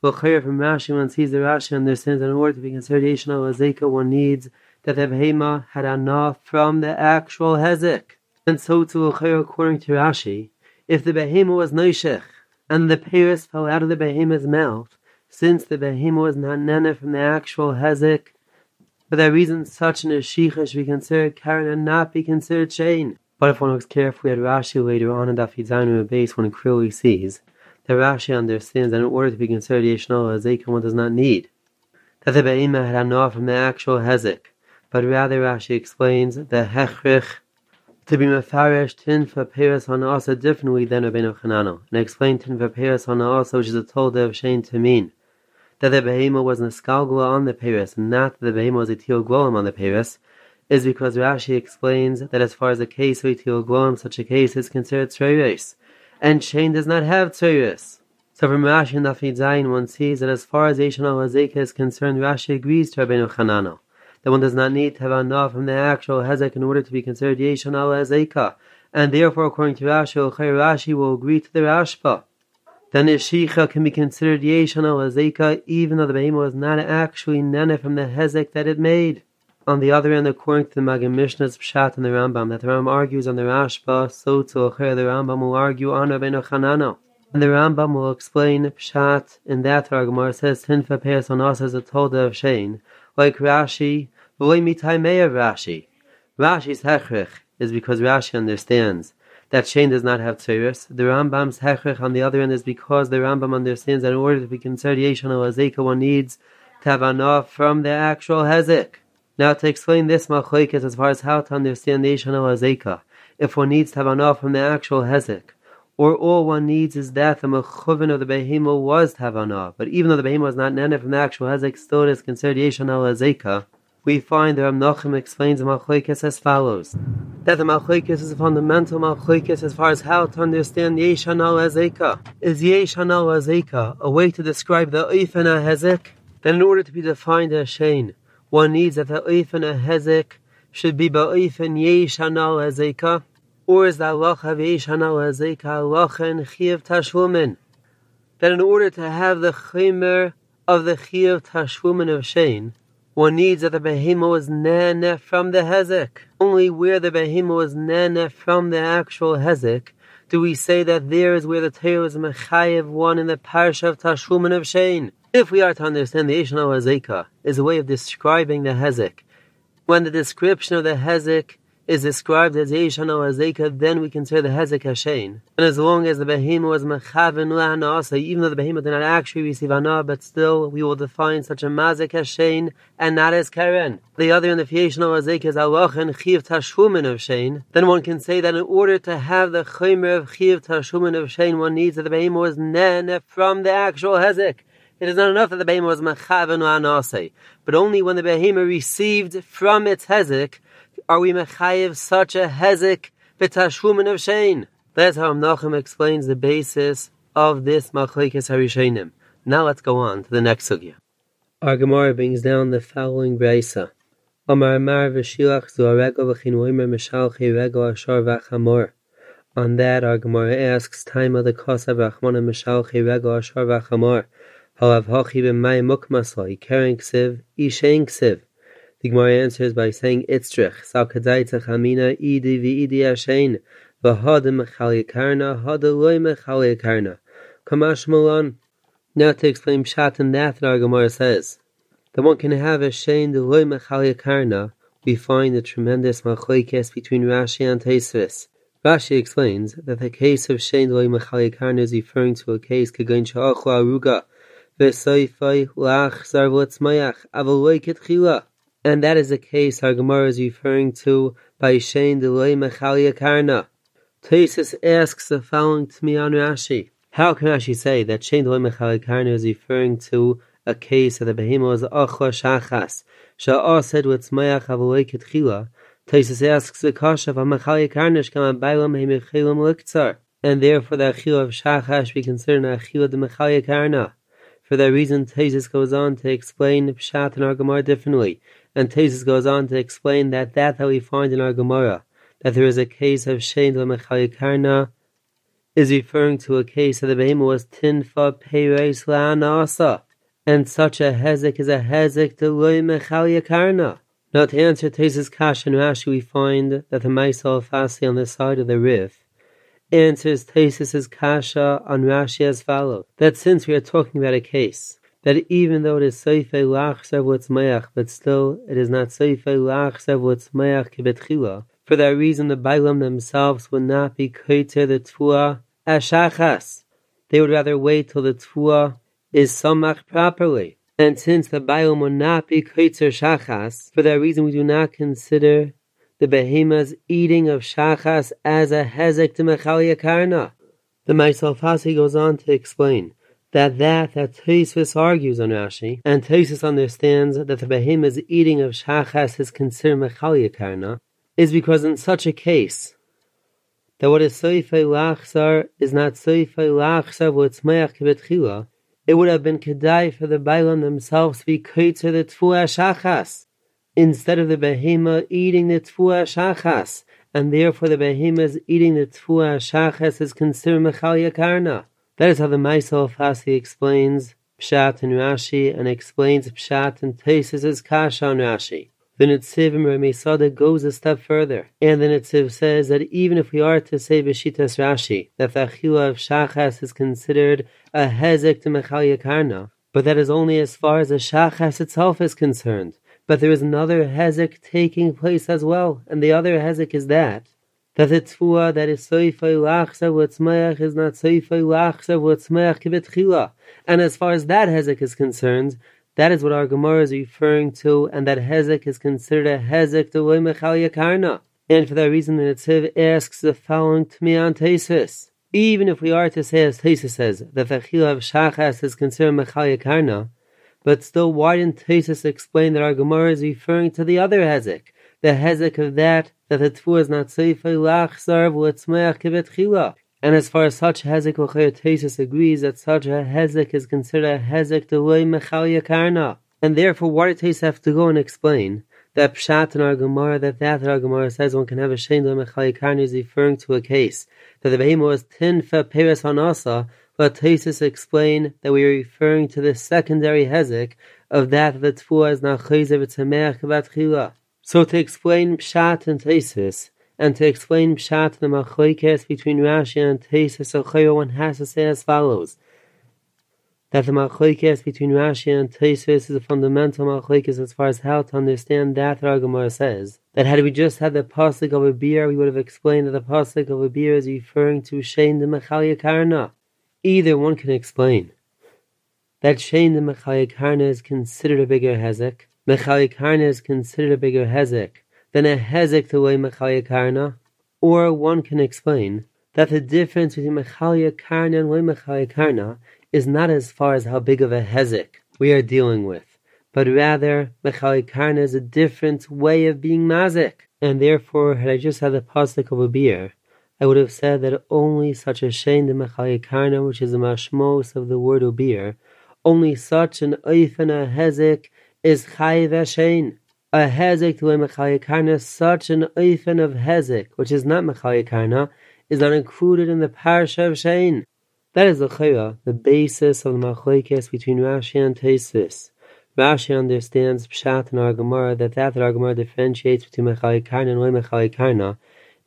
Well, clear from Rashi, one sees the Rashi understands that in order to be considered Yeshna Azeka, one needs that the behemoth had enough from the actual Hezek. And so to according to Rashi, if the behemoth was Noishech, and the Paris fell out of the behemoth's mouth, since the behemoth was not nana from the actual Hezek, for that reason such an Ashicha should be considered Karen and not be considered Shane. But if one looks carefully at Rashi later on in Daf Yizayim base, one clearly sees that Rashi understands that in order to be considered Yeshnol Hezek, one does not need. That the Be'ima had no from the actual Hezek, but rather Rashi explains the Hechrich to be mefarish tin for Paris on also differently than Rabbeinu Chanano, and explain tin for Paris on also, which is a told of Shane to mean that the Behema was an eskalgula on the Paris, and not that the Behema was a teal golem on the Paris, is because Rashi explains that as far as a case Gloam, such a case is considered Tzeres, and Shane does not have Tzeres. So from Rashi and Dafid Zayin, one sees that as far as Yeshon al is concerned, Rashi agrees to Rabbeinu Chanano, that one does not need to have enough from the actual Hezek in order to be considered Yeshon al and therefore, according to Rashi, Rashi will agree to the Rashba. Then the Shicha can be considered Yeshon al even though the behemoth was not actually Nana from the Hezek that it made. On the other hand, according to the Magen Mishnah's Pshat and the Rambam, that the Rambam argues on the Rashba, so to the Rambam will argue on Rabbeinu Chanano. And the Rambam will explain Pshat in that Gemara says Tinfa Peas on us as a Tolda of Shane, like Rashi, V'loy mitaymeya Rashi. Rashi's hechrich is because Rashi understands that Shane does not have tzeres. The Rambam's hechrich on the other end is because the Rambam understands that in order to be considered Yeshan Azeka, one needs enough from the actual hezek. Now to explain this machlekes as far as how to understand the Yeshan Azeka, if one needs to have enough from the actual hezek, or all one needs is that the mechuvin of the behemo was tavanah. But even though the behemo was not nene from the actual hezek, still it is considered yeshan al we find that Ram explains the Malchokes as follows. That the Malchokes is a fundamental Malchokes as far as how to understand Yeshan al. Is Yeshan al a way to describe the Oifen Hezek? Then in order to be defined as Shein, one needs that the Oifen Hezek should be Ba'oifen Yeshan al Azeka, or is the Allah of Azeka Allah and Chiv Tashlumin? That in order to have the Chimer of the Chiv Tashlumin of Shein, one needs that the behemoth was nene from the hezek. Only where the behemoth was nene from the actual hezek do we say that there is where the Torah is mechayev one in the parsha of Tashlumin of Shein. If we are to understand the Ishno Azeka is a way of describing the hezek, when the description of the hezek is described as Yeshan or Azeka, then we consider the Hezek Hashem. And as long as the Behemoth was Mechaven La'anasa, even though the Behemoth did not actually receive Anah, but still we will define such a Mazek Hashem and not as Karen. The other in the Yeshan or Azeka is Allah and Chiv Tashvumin of Shein. Then one can say that in order to have the Chomer of Chiv Tashvumin of Shein, one needs that the Behemoth was Nen from the actual Hezek. It is not enough that the behemoth was mechaven anase, but only when the behemoth received from its hezek are we mechayiv such a hezek v'tashvumin of shein? That's how Menachem explains the basis of this machlekes harishenim. Now let's go on to the next sugya. Our Gemara brings down the following brisa. Amar Mar v'shilach zu arego v'chinuimer mishalchi rego ashar v'chamor. On that, our Gemara asks, "Time of the kosa v'achmona mishalchi rego ashar v'chamor." Halav hachi b'may mukmasai, kering ksiv, ishein ksiv. The Gemara answers by saying Itzrich, Sal Kadaita Chamina Idi V'idi Ashein, V'hada Mechal Yakarna, Hada Loy Mechal Kamash Malan. Now to explain Pshat and that, our Gemara says, that one can have a Shein, the Loy we find a tremendous machlekes between Rashi and Tosfos. Rashi explains that the case of Shein Loy Mechaliakarna, is referring to a case Kagan Sha'achla Aruga, And that is the case our Gemara is referring to by Shein Delay Mechalia Karna. Asks the following to me on Rashi. How can Rashi say that Shein Delay Mechalia Karna is referring to a case of the behemoth was Achla Shachas, Sha'ah said with Tzmayach Avalei Ketchila? Tosfos asks the Kasha of Mechalia Karna Shkama Bailam Hemechilam Liktzar. And therefore the Achila of Shachas be considered an Achila de Mechalia Karna. For that reason, Tosfos goes on to explain Pshat and our Gemara differently. And Tosfos goes on to explain that that that we find in our Gemara, that there is a case of Shein Karna, is referring to a case that the behemoth was tinfa peireis la'anasa, and such a hezek is a hezek to loy. Now to answer Tosfos Kash and Rashi, we find that the Maisal Fasi on the side of the Rif answers Tosfos' Kasha on Rashi as follows, that since we are talking about a case that even though it is Seifei Lachsev Litzmeach, but still it is not Seifei Lachsev Litzmeach Kibetchila. For that reason, the Bailam themselves would not be Koiter the Tvua Ashachas. They would rather wait till the Tvua is Samach properly. And since the Bailam would not be Koiter Shachas, for that reason we do not consider the behemoth's eating of Shachas as a Hezek to Mechalia Karna. The Maisal Fasi goes on to explain that that that Tosfos argues on Rashi, and Tosfos understands that the behemoth's eating of shachas is considered mechalia karna, is because in such a case, that what is soifei lachsar is not soifei lachsar v'otzmeach kibetchila, it would have been kedai for the Bailam themselves to be koitzer the tfuah shachas, instead of the behemoth eating the tfuah shachas, and therefore the behemoth eating the tfuah shachas is considered mechalia karna. That is how the Maisel Fasi explains Pshat and Rashi and explains Pshat and Tosfos' Kasha on Rashi. The Netziv Mesada goes a step further, and the Netziv says that even if we are to say Beshitas Rashi that the Achila of Shachas is considered a Hezek to Mechal Yakarna, but that is only as far as the Shachas itself is concerned, but there is another hezek taking place as well, and the other hezek is that that the tfua that is soifei lachsa v'tzmeach is not soifei lachsa v'tzmeach kibetchila. And as far as that hezek is concerned, that is what our Gemara is referring to, and that hezek is considered a hezek to mechal yakarna. And for that reason, the Netziv asks the following me Tosfos. Even if we are to say, as Tosfos says, that the chila of shachas is considered mechal yakarna, but still, why didn't Tosfos explain that our Gemara is referring to the other hezek, the hezek of that that the tfu is not seifei lachsar v'letzmeach chila. And as far as such hezek Tosfos agrees that such a hezek is considered a hezek delay mechal yakarna. And therefore, why did Tosfos have to go and explain that pshat in our Gemara that that, our Gemara says one can have a shein mechal yakarna is referring to a case that the behemoth was tin fe peres hanasa, but Tosfos explain that we are referring to the secondary hezek of that the tfu is not chayzev v'tzemeach kivet. So to explain Pshat and Tosfos, and to explain Pshat the Machoikes between Rashi and Tosfos, one has to say as follows. That the Machoikes between Rashi and Tosfos is a fundamental Machoikes as far as how to understand that Ragamar says. That had we just had the Pasuk of a beer, we would have explained that the Pasuk of a beer is referring to Shane the Mechal Karna. Either one can explain. That Shane the Karna is considered a bigger Hezek, Karna is considered a bigger hezek than a hezek to way Karna, or one can explain that the difference between Karna and way Karna is not as far as how big of a hezek we are dealing with, but rather Karna is a different way of being mazik, and therefore, had I just had the pasuk of a beer, I would have said that only such a shein the Mechalik Karna, which is the mashmos of the word ubir, only such an oifen a hezek is Chayiv Hashem. A Hezek to a Mechayikarna, such an Oifen of Hezek, which is not Mechayikarna, is not included in the Parsha of Shein. That is the Chaya, the basis of the Machlokes between Rashi and Tosfos. Rashi understands Pshat in our Gemara that that, that our Gemara differentiates between Mechayikarna and Loy Mechayikarna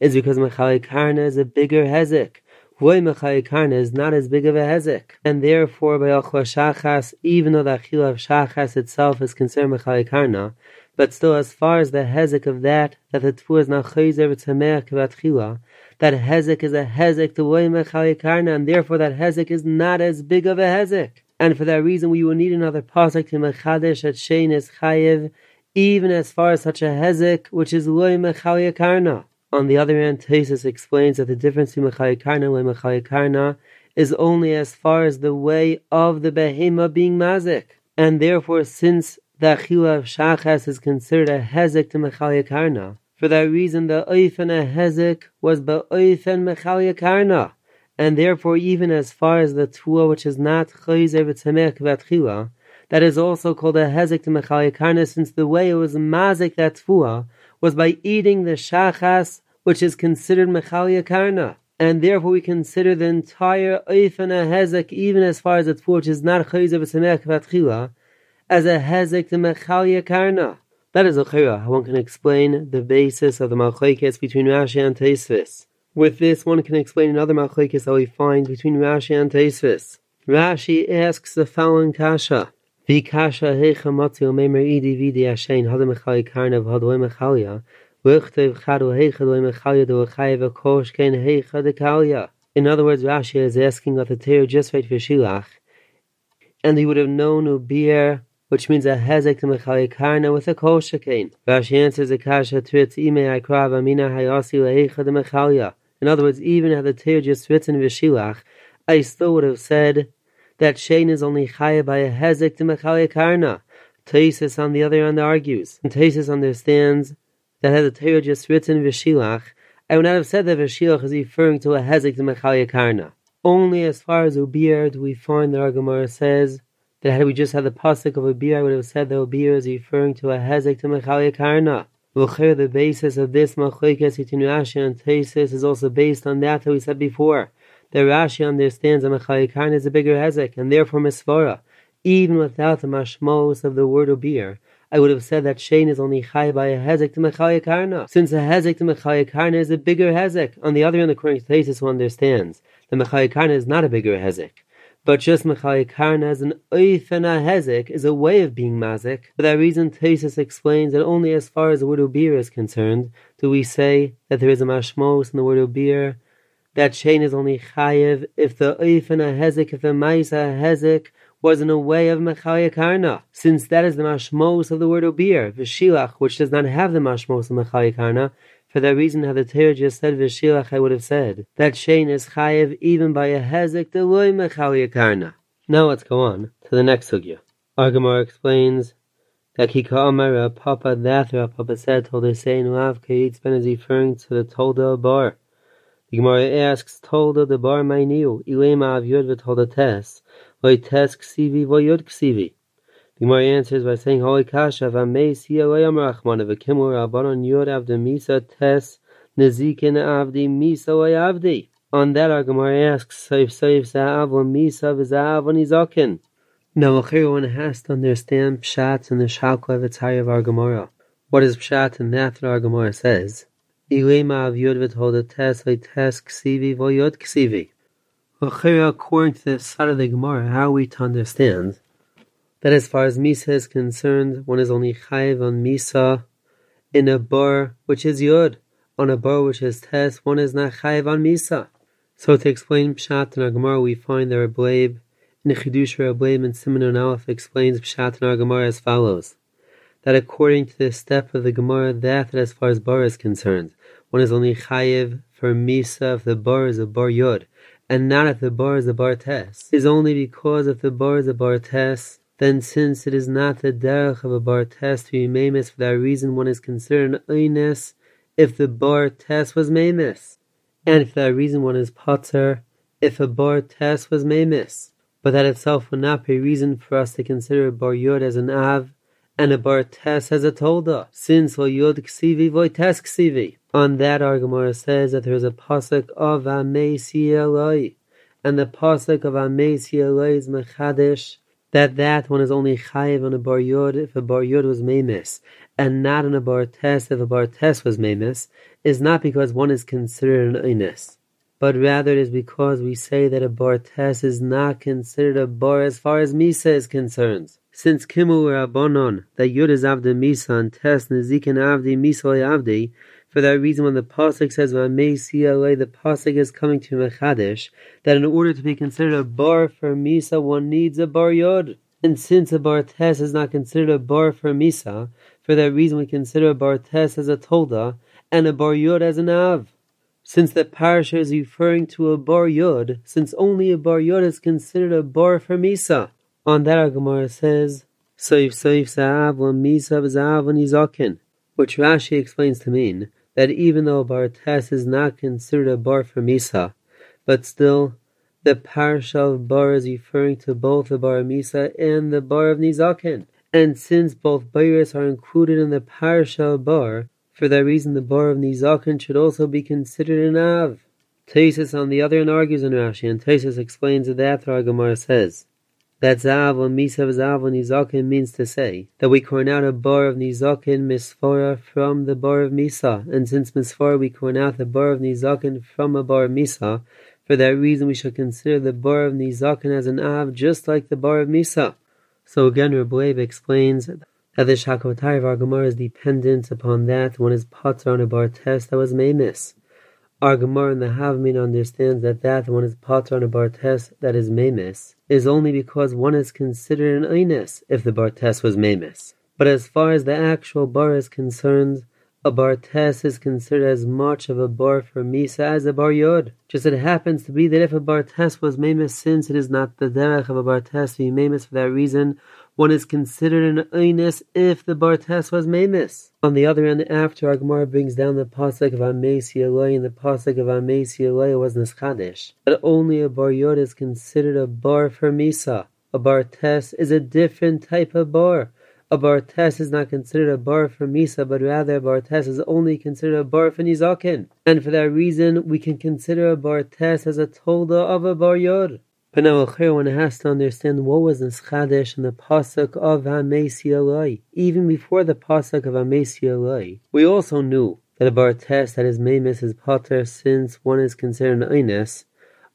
is because Mechayikarna is a bigger Hezek. Roy Karna is not as big of a hezek, and therefore by Achla Shachas, even though the Achila of Shachas itself is considered Mechai Karna, but still as far as the hezek of that, that the Tfu is not Chayzer V'Tzameach Kivat Chila, that hezek is a hezek to Mechai Karna, and therefore that hezek is not as big of a hezek. And for that reason, we will need another pasuk to Mechadesh at Shein is Chayev, even as far as such a hezek, which is Mechai Karna. On the other hand, Tosfos explains that the difference between Mechayikarna and Mechayikarna is only as far as the way of the behema being mazik. And therefore, since the Achila of Shachas is considered a hezek to Mechayikarna, for that reason the Oifen a hezek was Ba'oifen Mechayikarna. And therefore, even as far as the Tua, which is not Chayzer V'Tzemech V'Atchila, that is also called a hezek to Mechayikarna, since the way it was mazik that Tua was by eating the shachas, which is considered mechalia karna. And therefore we consider the entire oifen a hezek, even as far as it's which is not chayzev v'samech v'atchila, as a hezek to mechalia karna. That is a chayra, how one can explain the basis of the malchokes between Rashi and Tosfos. With this, one can explain another malchokes that we find between Rashi and Tosfos. Rashi asks the following kasha. Vikasha hecha matzi omemer idi vidi ashein hadam echai karnav hadoy mechalia v'chtev chadu mechalia do echai v'kosh ken hecha dekalya. In other words, Rashi is asking what the Torah just read for Shilach, and he would have known ubir, which means a hezek to mechali karna with a kosher cane. Rashi answers the kasha tritz ime akrav amina hayasi lehecha de mechalia. In other words, even had the Torah just written Vishilach, I still would have said that Shane is only chaya by a hezek to mechaya karna. Tosfos, on the other hand, argues, and Tosfos understands that had the Torah just written Vishilach, I would not have said that Vishilach is referring to a hezek to mechaya karna. Only as far as Ubir do we find that our Gemara says that had we just had the pasuk of Ubir, I would have said that Ubir is referring to a hezek to mechaya karna. The basis of this machlekes between Rashi and Tosfos is also based on that that we said before the Rashi understands that Mechayikarna is a bigger hezek, and therefore Misvara. Even without the mashmos of the word obir, I would have said that Shane is only chai by a hezek to Mechayikarna, since a hezek to Mechayikarna is a bigger hezek. On the other hand, according to Tosfos, who understands that the Mechayikarna is not a bigger hezek, But just Mechayik Karna as an Oifena hezek is a way of being mazik. For that reason, Tosfos explains that only as far as the word ubir is concerned do we say that there is a mashmos in the word ubir. That chain is only chayev if the Oifena hezek, if the maisa hezek was in a way of Mechayik Karna, since that is the mashmos of the word ubir, v'shilach, which does not have the mashmos of Mechayik Karna. For that reason, how the Torah just said v'shilach, I would have said that Shane is chayev even by a hezek deloy mechal yakarna. Now let's go on to the next sugya. Argamar explains that Kika Amara Papa that Papa said told her saying Lav Kayitz Ben is referring to the Tolda bar. The Gemara asks Tolda the bar my new Ilema av Yud v'Tolda tes ksivi v'Yud ksivi. The Gemara answers by saying, Holy Kasha, Vamei Siyalei Amrachman, Vakimur Rabbanon Yod Avdi Misa Tes Nezikin Avdi Misa Avdi. On that, our Gemara asks, Saif Saif Za'av Misa V'Za'av Nizakin. Now, one has to understand Pshat and the Shalkla V'Tzai of our Gemara. What is Pshat and that that our Gemara says? Ilema av Yod V'Tolda Tes Tes Ksivi V'Yod Ksivi. According to the side of the Gemara, how are we to understand that as far as Misa is concerned, one is only Chayiv on Misa in a bar which is Yud. On a bar which is Tes, one is not Chayiv on Misa. So to explain Pshat in our Gemara, we find that Rableib, in Chidush Rableib and Simon Aleph explains Pshat in our Gemara as follows. That according to the step of the Gemara, that, that as far as bar is concerned, one is only Chayiv for Misa if the bar is a bar Yud, and not if the bar is a bar Tes. Is only because if the bar is a bar Tes, then since it is not the derech of a bar test to be mamis for that reason, one is considered an oines if the bar test was mamis, and for that reason one is potter if a bar test was mamis. But that itself would not be reason for us to consider a bar yod as an av and a bar test as a tolda, since lo yod ksivi voy tes ksivi. On that, our Gemara says that there is a pasuk of Eloi, and the pasuk of Eloi is mechadish that that one is only chayiv on a bar yod if a bar yod was memes, and not on a bar if a bar was memes, is not because one is considered an ines, but rather it is because we say that a bar is not considered a bar as far as misa is concerned. Since kimu rabbanon that yod is avde misa and tes nezikin avdi misa avdi, for that reason, when the pasuk says "V'amei the pasuk is coming to mechadish that in order to be considered a bar for misa, one needs a bar yod. And since a bar tes is not considered a bar for misa, for that reason we consider a bar tes as a tolda and a bar yod as an av. Since the parasha is referring to a bar yod, since only a bar yod is considered a bar for misa. On that, our Gemara says, "Soif soif sa'av misa v'za'av nizakin," which Rashi explains to mean that even though bar tes is not considered a bar for misa, but still the parsha of bar is referring to both the bar of misa and the bar of nizakin. And since both bayris are included in the parsha of bar, for that reason the bar of nizakin should also be considered an av. Tosfos on the other hand argues in Rashi, and Tosfos explains that the Gemara says that Zav or Misav Zav or Nizakin means to say that we corn out a bar of Nizakin Misfora from the bar of Misa, and since Misfora we corn out the bar of Nizakin from a bar of Misa, for that reason we shall consider the bar of Nizakin as an Av just like the bar of Misa. So again, Rebbe explains that the Shakotai of our Gemara is dependent upon that one is potter on a bar test that was Mamis. Our Gemara in the Havmin understands that that one is potter on a bar test that is memes is only because one is considered an ines if the bartes was memes. But as far as the actual bar is concerned, a bartes is considered as much of a bar for misa as a bar yod. Just it happens to be that if a bartes was memes, since it is not the derech of a bartes to be memes for that reason, one is considered an Einis if the Bartes was Memis. On the other hand, after Agmar brings down the Pasuk of Amesi Eloi and the Pasuk of Amesi Eloi was Nischadish, but only a Bar Yod is considered a Bar for Misa. A Bartes is a different type of Bar. A Bartes is not considered a bar for Misa, but rather a Bartes is only considered a bar for Nizakin. And for that reason, we can consider a Bartes as a Tolda of a Bar Yod. Now one has to understand what was in Chadesh and the pasuk of Hamesi Eloi. Even before the pasuk of Hamesi Eloi, we also knew that a bar test that is memis is potter since one is considered an ines.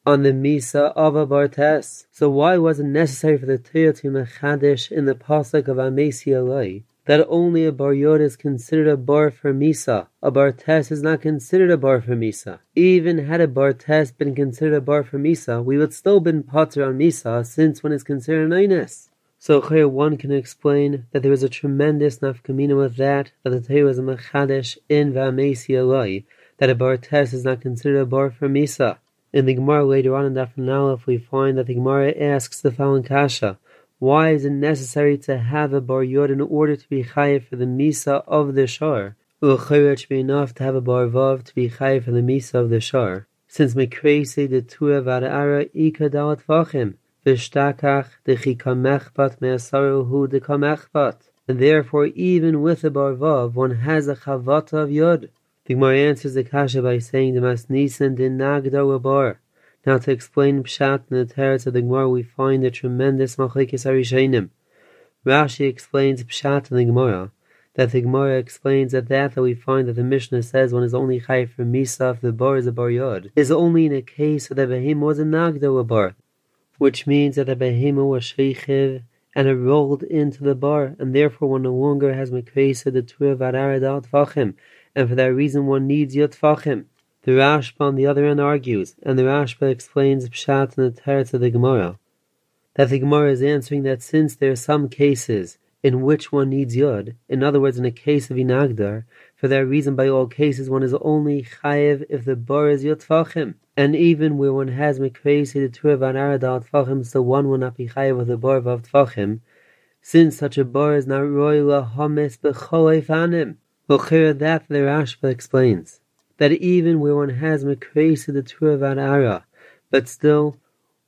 on the Misa of a Bartes. So why was it necessary for the Torah to in the Pasuk of Amesi Eloi that only a bar yod is considered a bar for misa. A bar tes is not considered a bar for misa. Even had a bar tes been considered a bar for misa, we would still been potter on misa since one is considered an inus. So here one can explain that there was a tremendous nafkamina with that, that the Torah was a mechadesh in v'amesi aloi, that a bar tes is not considered a bar for misa. In the Gemara later on in Daf if we find that the Gemara asks the following kasha, why is it necessary to have a bar yod in order to be chayiv for the misa of the shar? Ulchayr should be enough to have a bar vav to be chayiv for the misa of the shar. Since mekresi the tua vadara ika dalat vachim, v'shtakach de chikamechpat me'asaruhu de kamechpat. And therefore, even with a bar vav, one has a chavata of yod. The Gemara answers the kasha by saying the mas nisan din nagdo a bar. Now to explain Pshat in the Teretz of the Gemara, we find a tremendous Machlekes Arishenim. Rashi explains Pshat in the Gemara, that the Gemara explains that that that we find that the Mishnah says one is only chai for Misa if the bar is a bar yod, is only in a case that the behemoth was a nagdo a bar, which means that the behemoth was sheichiv and it rolled into the bar, and therefore one no longer has mekresa the tur varara dal tfachim, and for that reason one needs yot tfachim. The Rashba on the other end argues, and the Rashba explains Pshat in the Teretz of the Gemara, that the Gemara is answering that since there are some cases in which one needs Yod, in other words, in a case of Inagdar, for that reason, by all cases, one is only Chayev if the bar is Yod Tfachim. And even where one has Mekresi the Tur van Aradal Tfachim, so one will not be Chayev with the bar of Tfachim, since such a bar is not Royla Hamis B'choleif Anim. Well, that the Rashba explains that even where one has Mekresa the Tur Ara, but still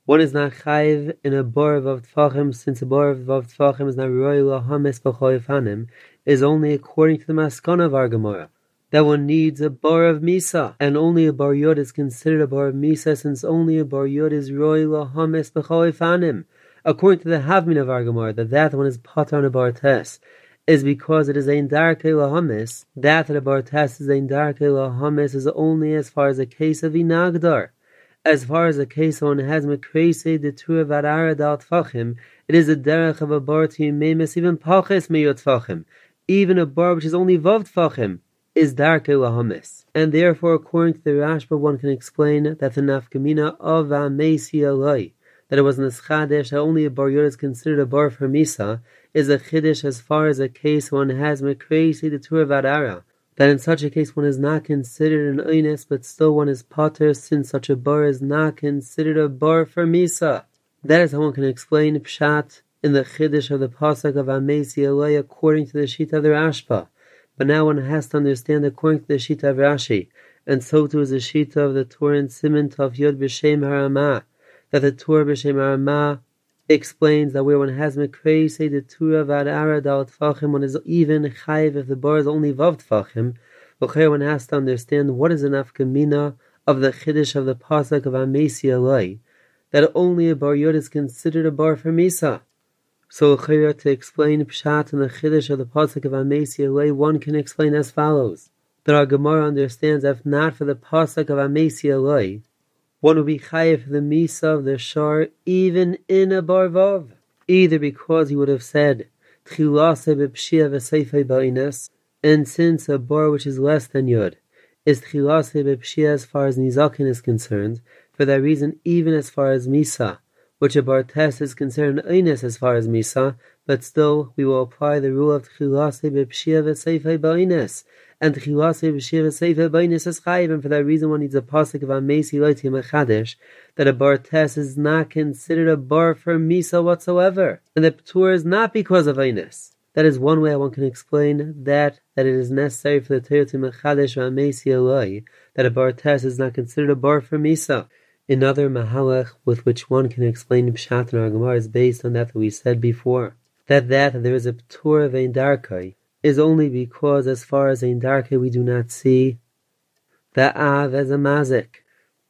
one is not chayiv in a bar of tfachim, since a bar of tfachim is not royal hamis b'choyifanim, is only according to the maskana of our Gemara. That one needs a bar of misa, and only a bar yod is considered a bar of misa, since only a bar yod is royal hamis b'choyifanim. According to the Havmin of our Gemara, that that one is patar on a bar tes, is because it is ein darke lahamis. That the bartes is ein darke lahamis is only as far as a case of inagdar. As far as a case one has mekrese de tur varara dal tfachim, it is a derech of a bar to even paches meyot. Even a bar which is only vav tfachim is darke lahamis. And therefore, according to the Rashba, one can explain that the nafkamina of amesi alai, that it was an eschadesh that only a bar is considered a bar for misa, is a chiddush as far as a case one has mekresi the tur vadara. That in such a case one is not considered an oines, but still one is potter, since such a bar is not considered a bar for misa. That is how one can explain pshat in the chiddush of the pasuk of Amesi Eloi according to the Shita of the Rashba. But now one has to understand according to the Shita of Rashi, and so too is the Shita of the Torah in Simon Tav Yod B'Shem Harama, that the Torah B'Shem Harama explains that where one has say the tura vadara dal tfachim, one is even chayiv if the bar is only vav tfachim. But one has to understand what is an afkamina of the chiddush of the pasuk of Amesi Eloi, that only a bar yod is considered a bar for misa. So to explain pshat and the chiddush of the pasuk of Amesi Eloi, one can explain as follows. That our Gemara understands if not for the pasuk of Amesi Eloi, one would be chayiv the misa of the shar even in a barvav, either because he would have said and since a bar which is less than yod is tchilase b'pshia as far as nizakin is concerned, for that reason even as far as misa, which a bar test is concerned inis as far as misa, but still we will apply the rule of tchilase b'pshia v'seifei ba'inas, and Chilase B'Shiva Sefer Bainis is Chayiv, and for that reason one needs a pasuk of Amesi Loiti Mechadish, that a bar tes is not considered a bar for Misa whatsoever, and the Ptur is not because of Ainis. That is one way one can explain that, that it is necessary for the Torah to Mechadish Amesi Eloi, that a bar tes is not considered a bar for Misa. Another mahalach with which one can explain Pshat and Gemara is based on that that we said before. That that there is a Ptur of Ein Darkai, is only because, as far as in Darke, we do not see the Av as a Mazik.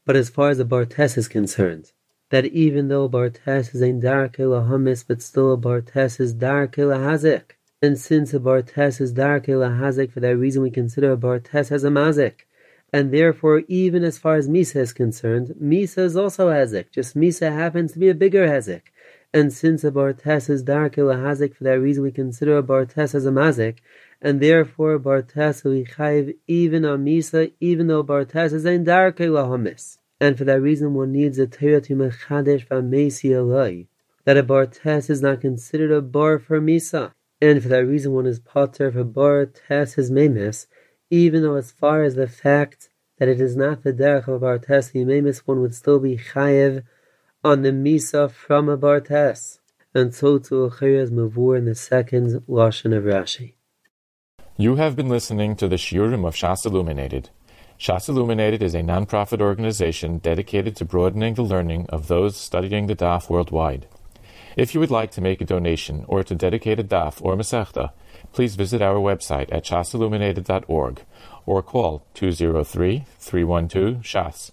But as far as the Bartes is concerned, that even though Bartes is in Darke Lahamis, but still a Bartes is Darke Lahazik. And since a Bartes is Darke Lahazik, for that reason we consider a Bartes as a Mazik. And therefore, even as far as Misa is concerned, Misa is also Hezek. Just Misa happens to be a bigger Hezek. And since a Bartes is Darkil a Hazik, for that reason we consider a Bartes as a Mazik, and therefore Bartes we chayiv even on Misa, even though Bartes is ein Darkil a Hamis. And for that reason one needs a Torah to Mechadesh Vamesi Eloi, that a Bartes is not considered a bar for Misa. And for that reason one is potter a Bartes is Memes, even though as far as the fact that it is not the derech of Bartes Yememis, one would still be chayev on the Misa from a Bartes, and so to Achiraz Mavur in the second Lashon of Rashi. You have been listening to the Shiurim of Shas Illuminated. Shas Illuminated is a non-profit organization dedicated to broadening the learning of those studying the Daf worldwide. If you would like to make a donation or to dedicate a Daf or Masechta, please visit our website at shasilluminated.org or call 203-312-SHAS.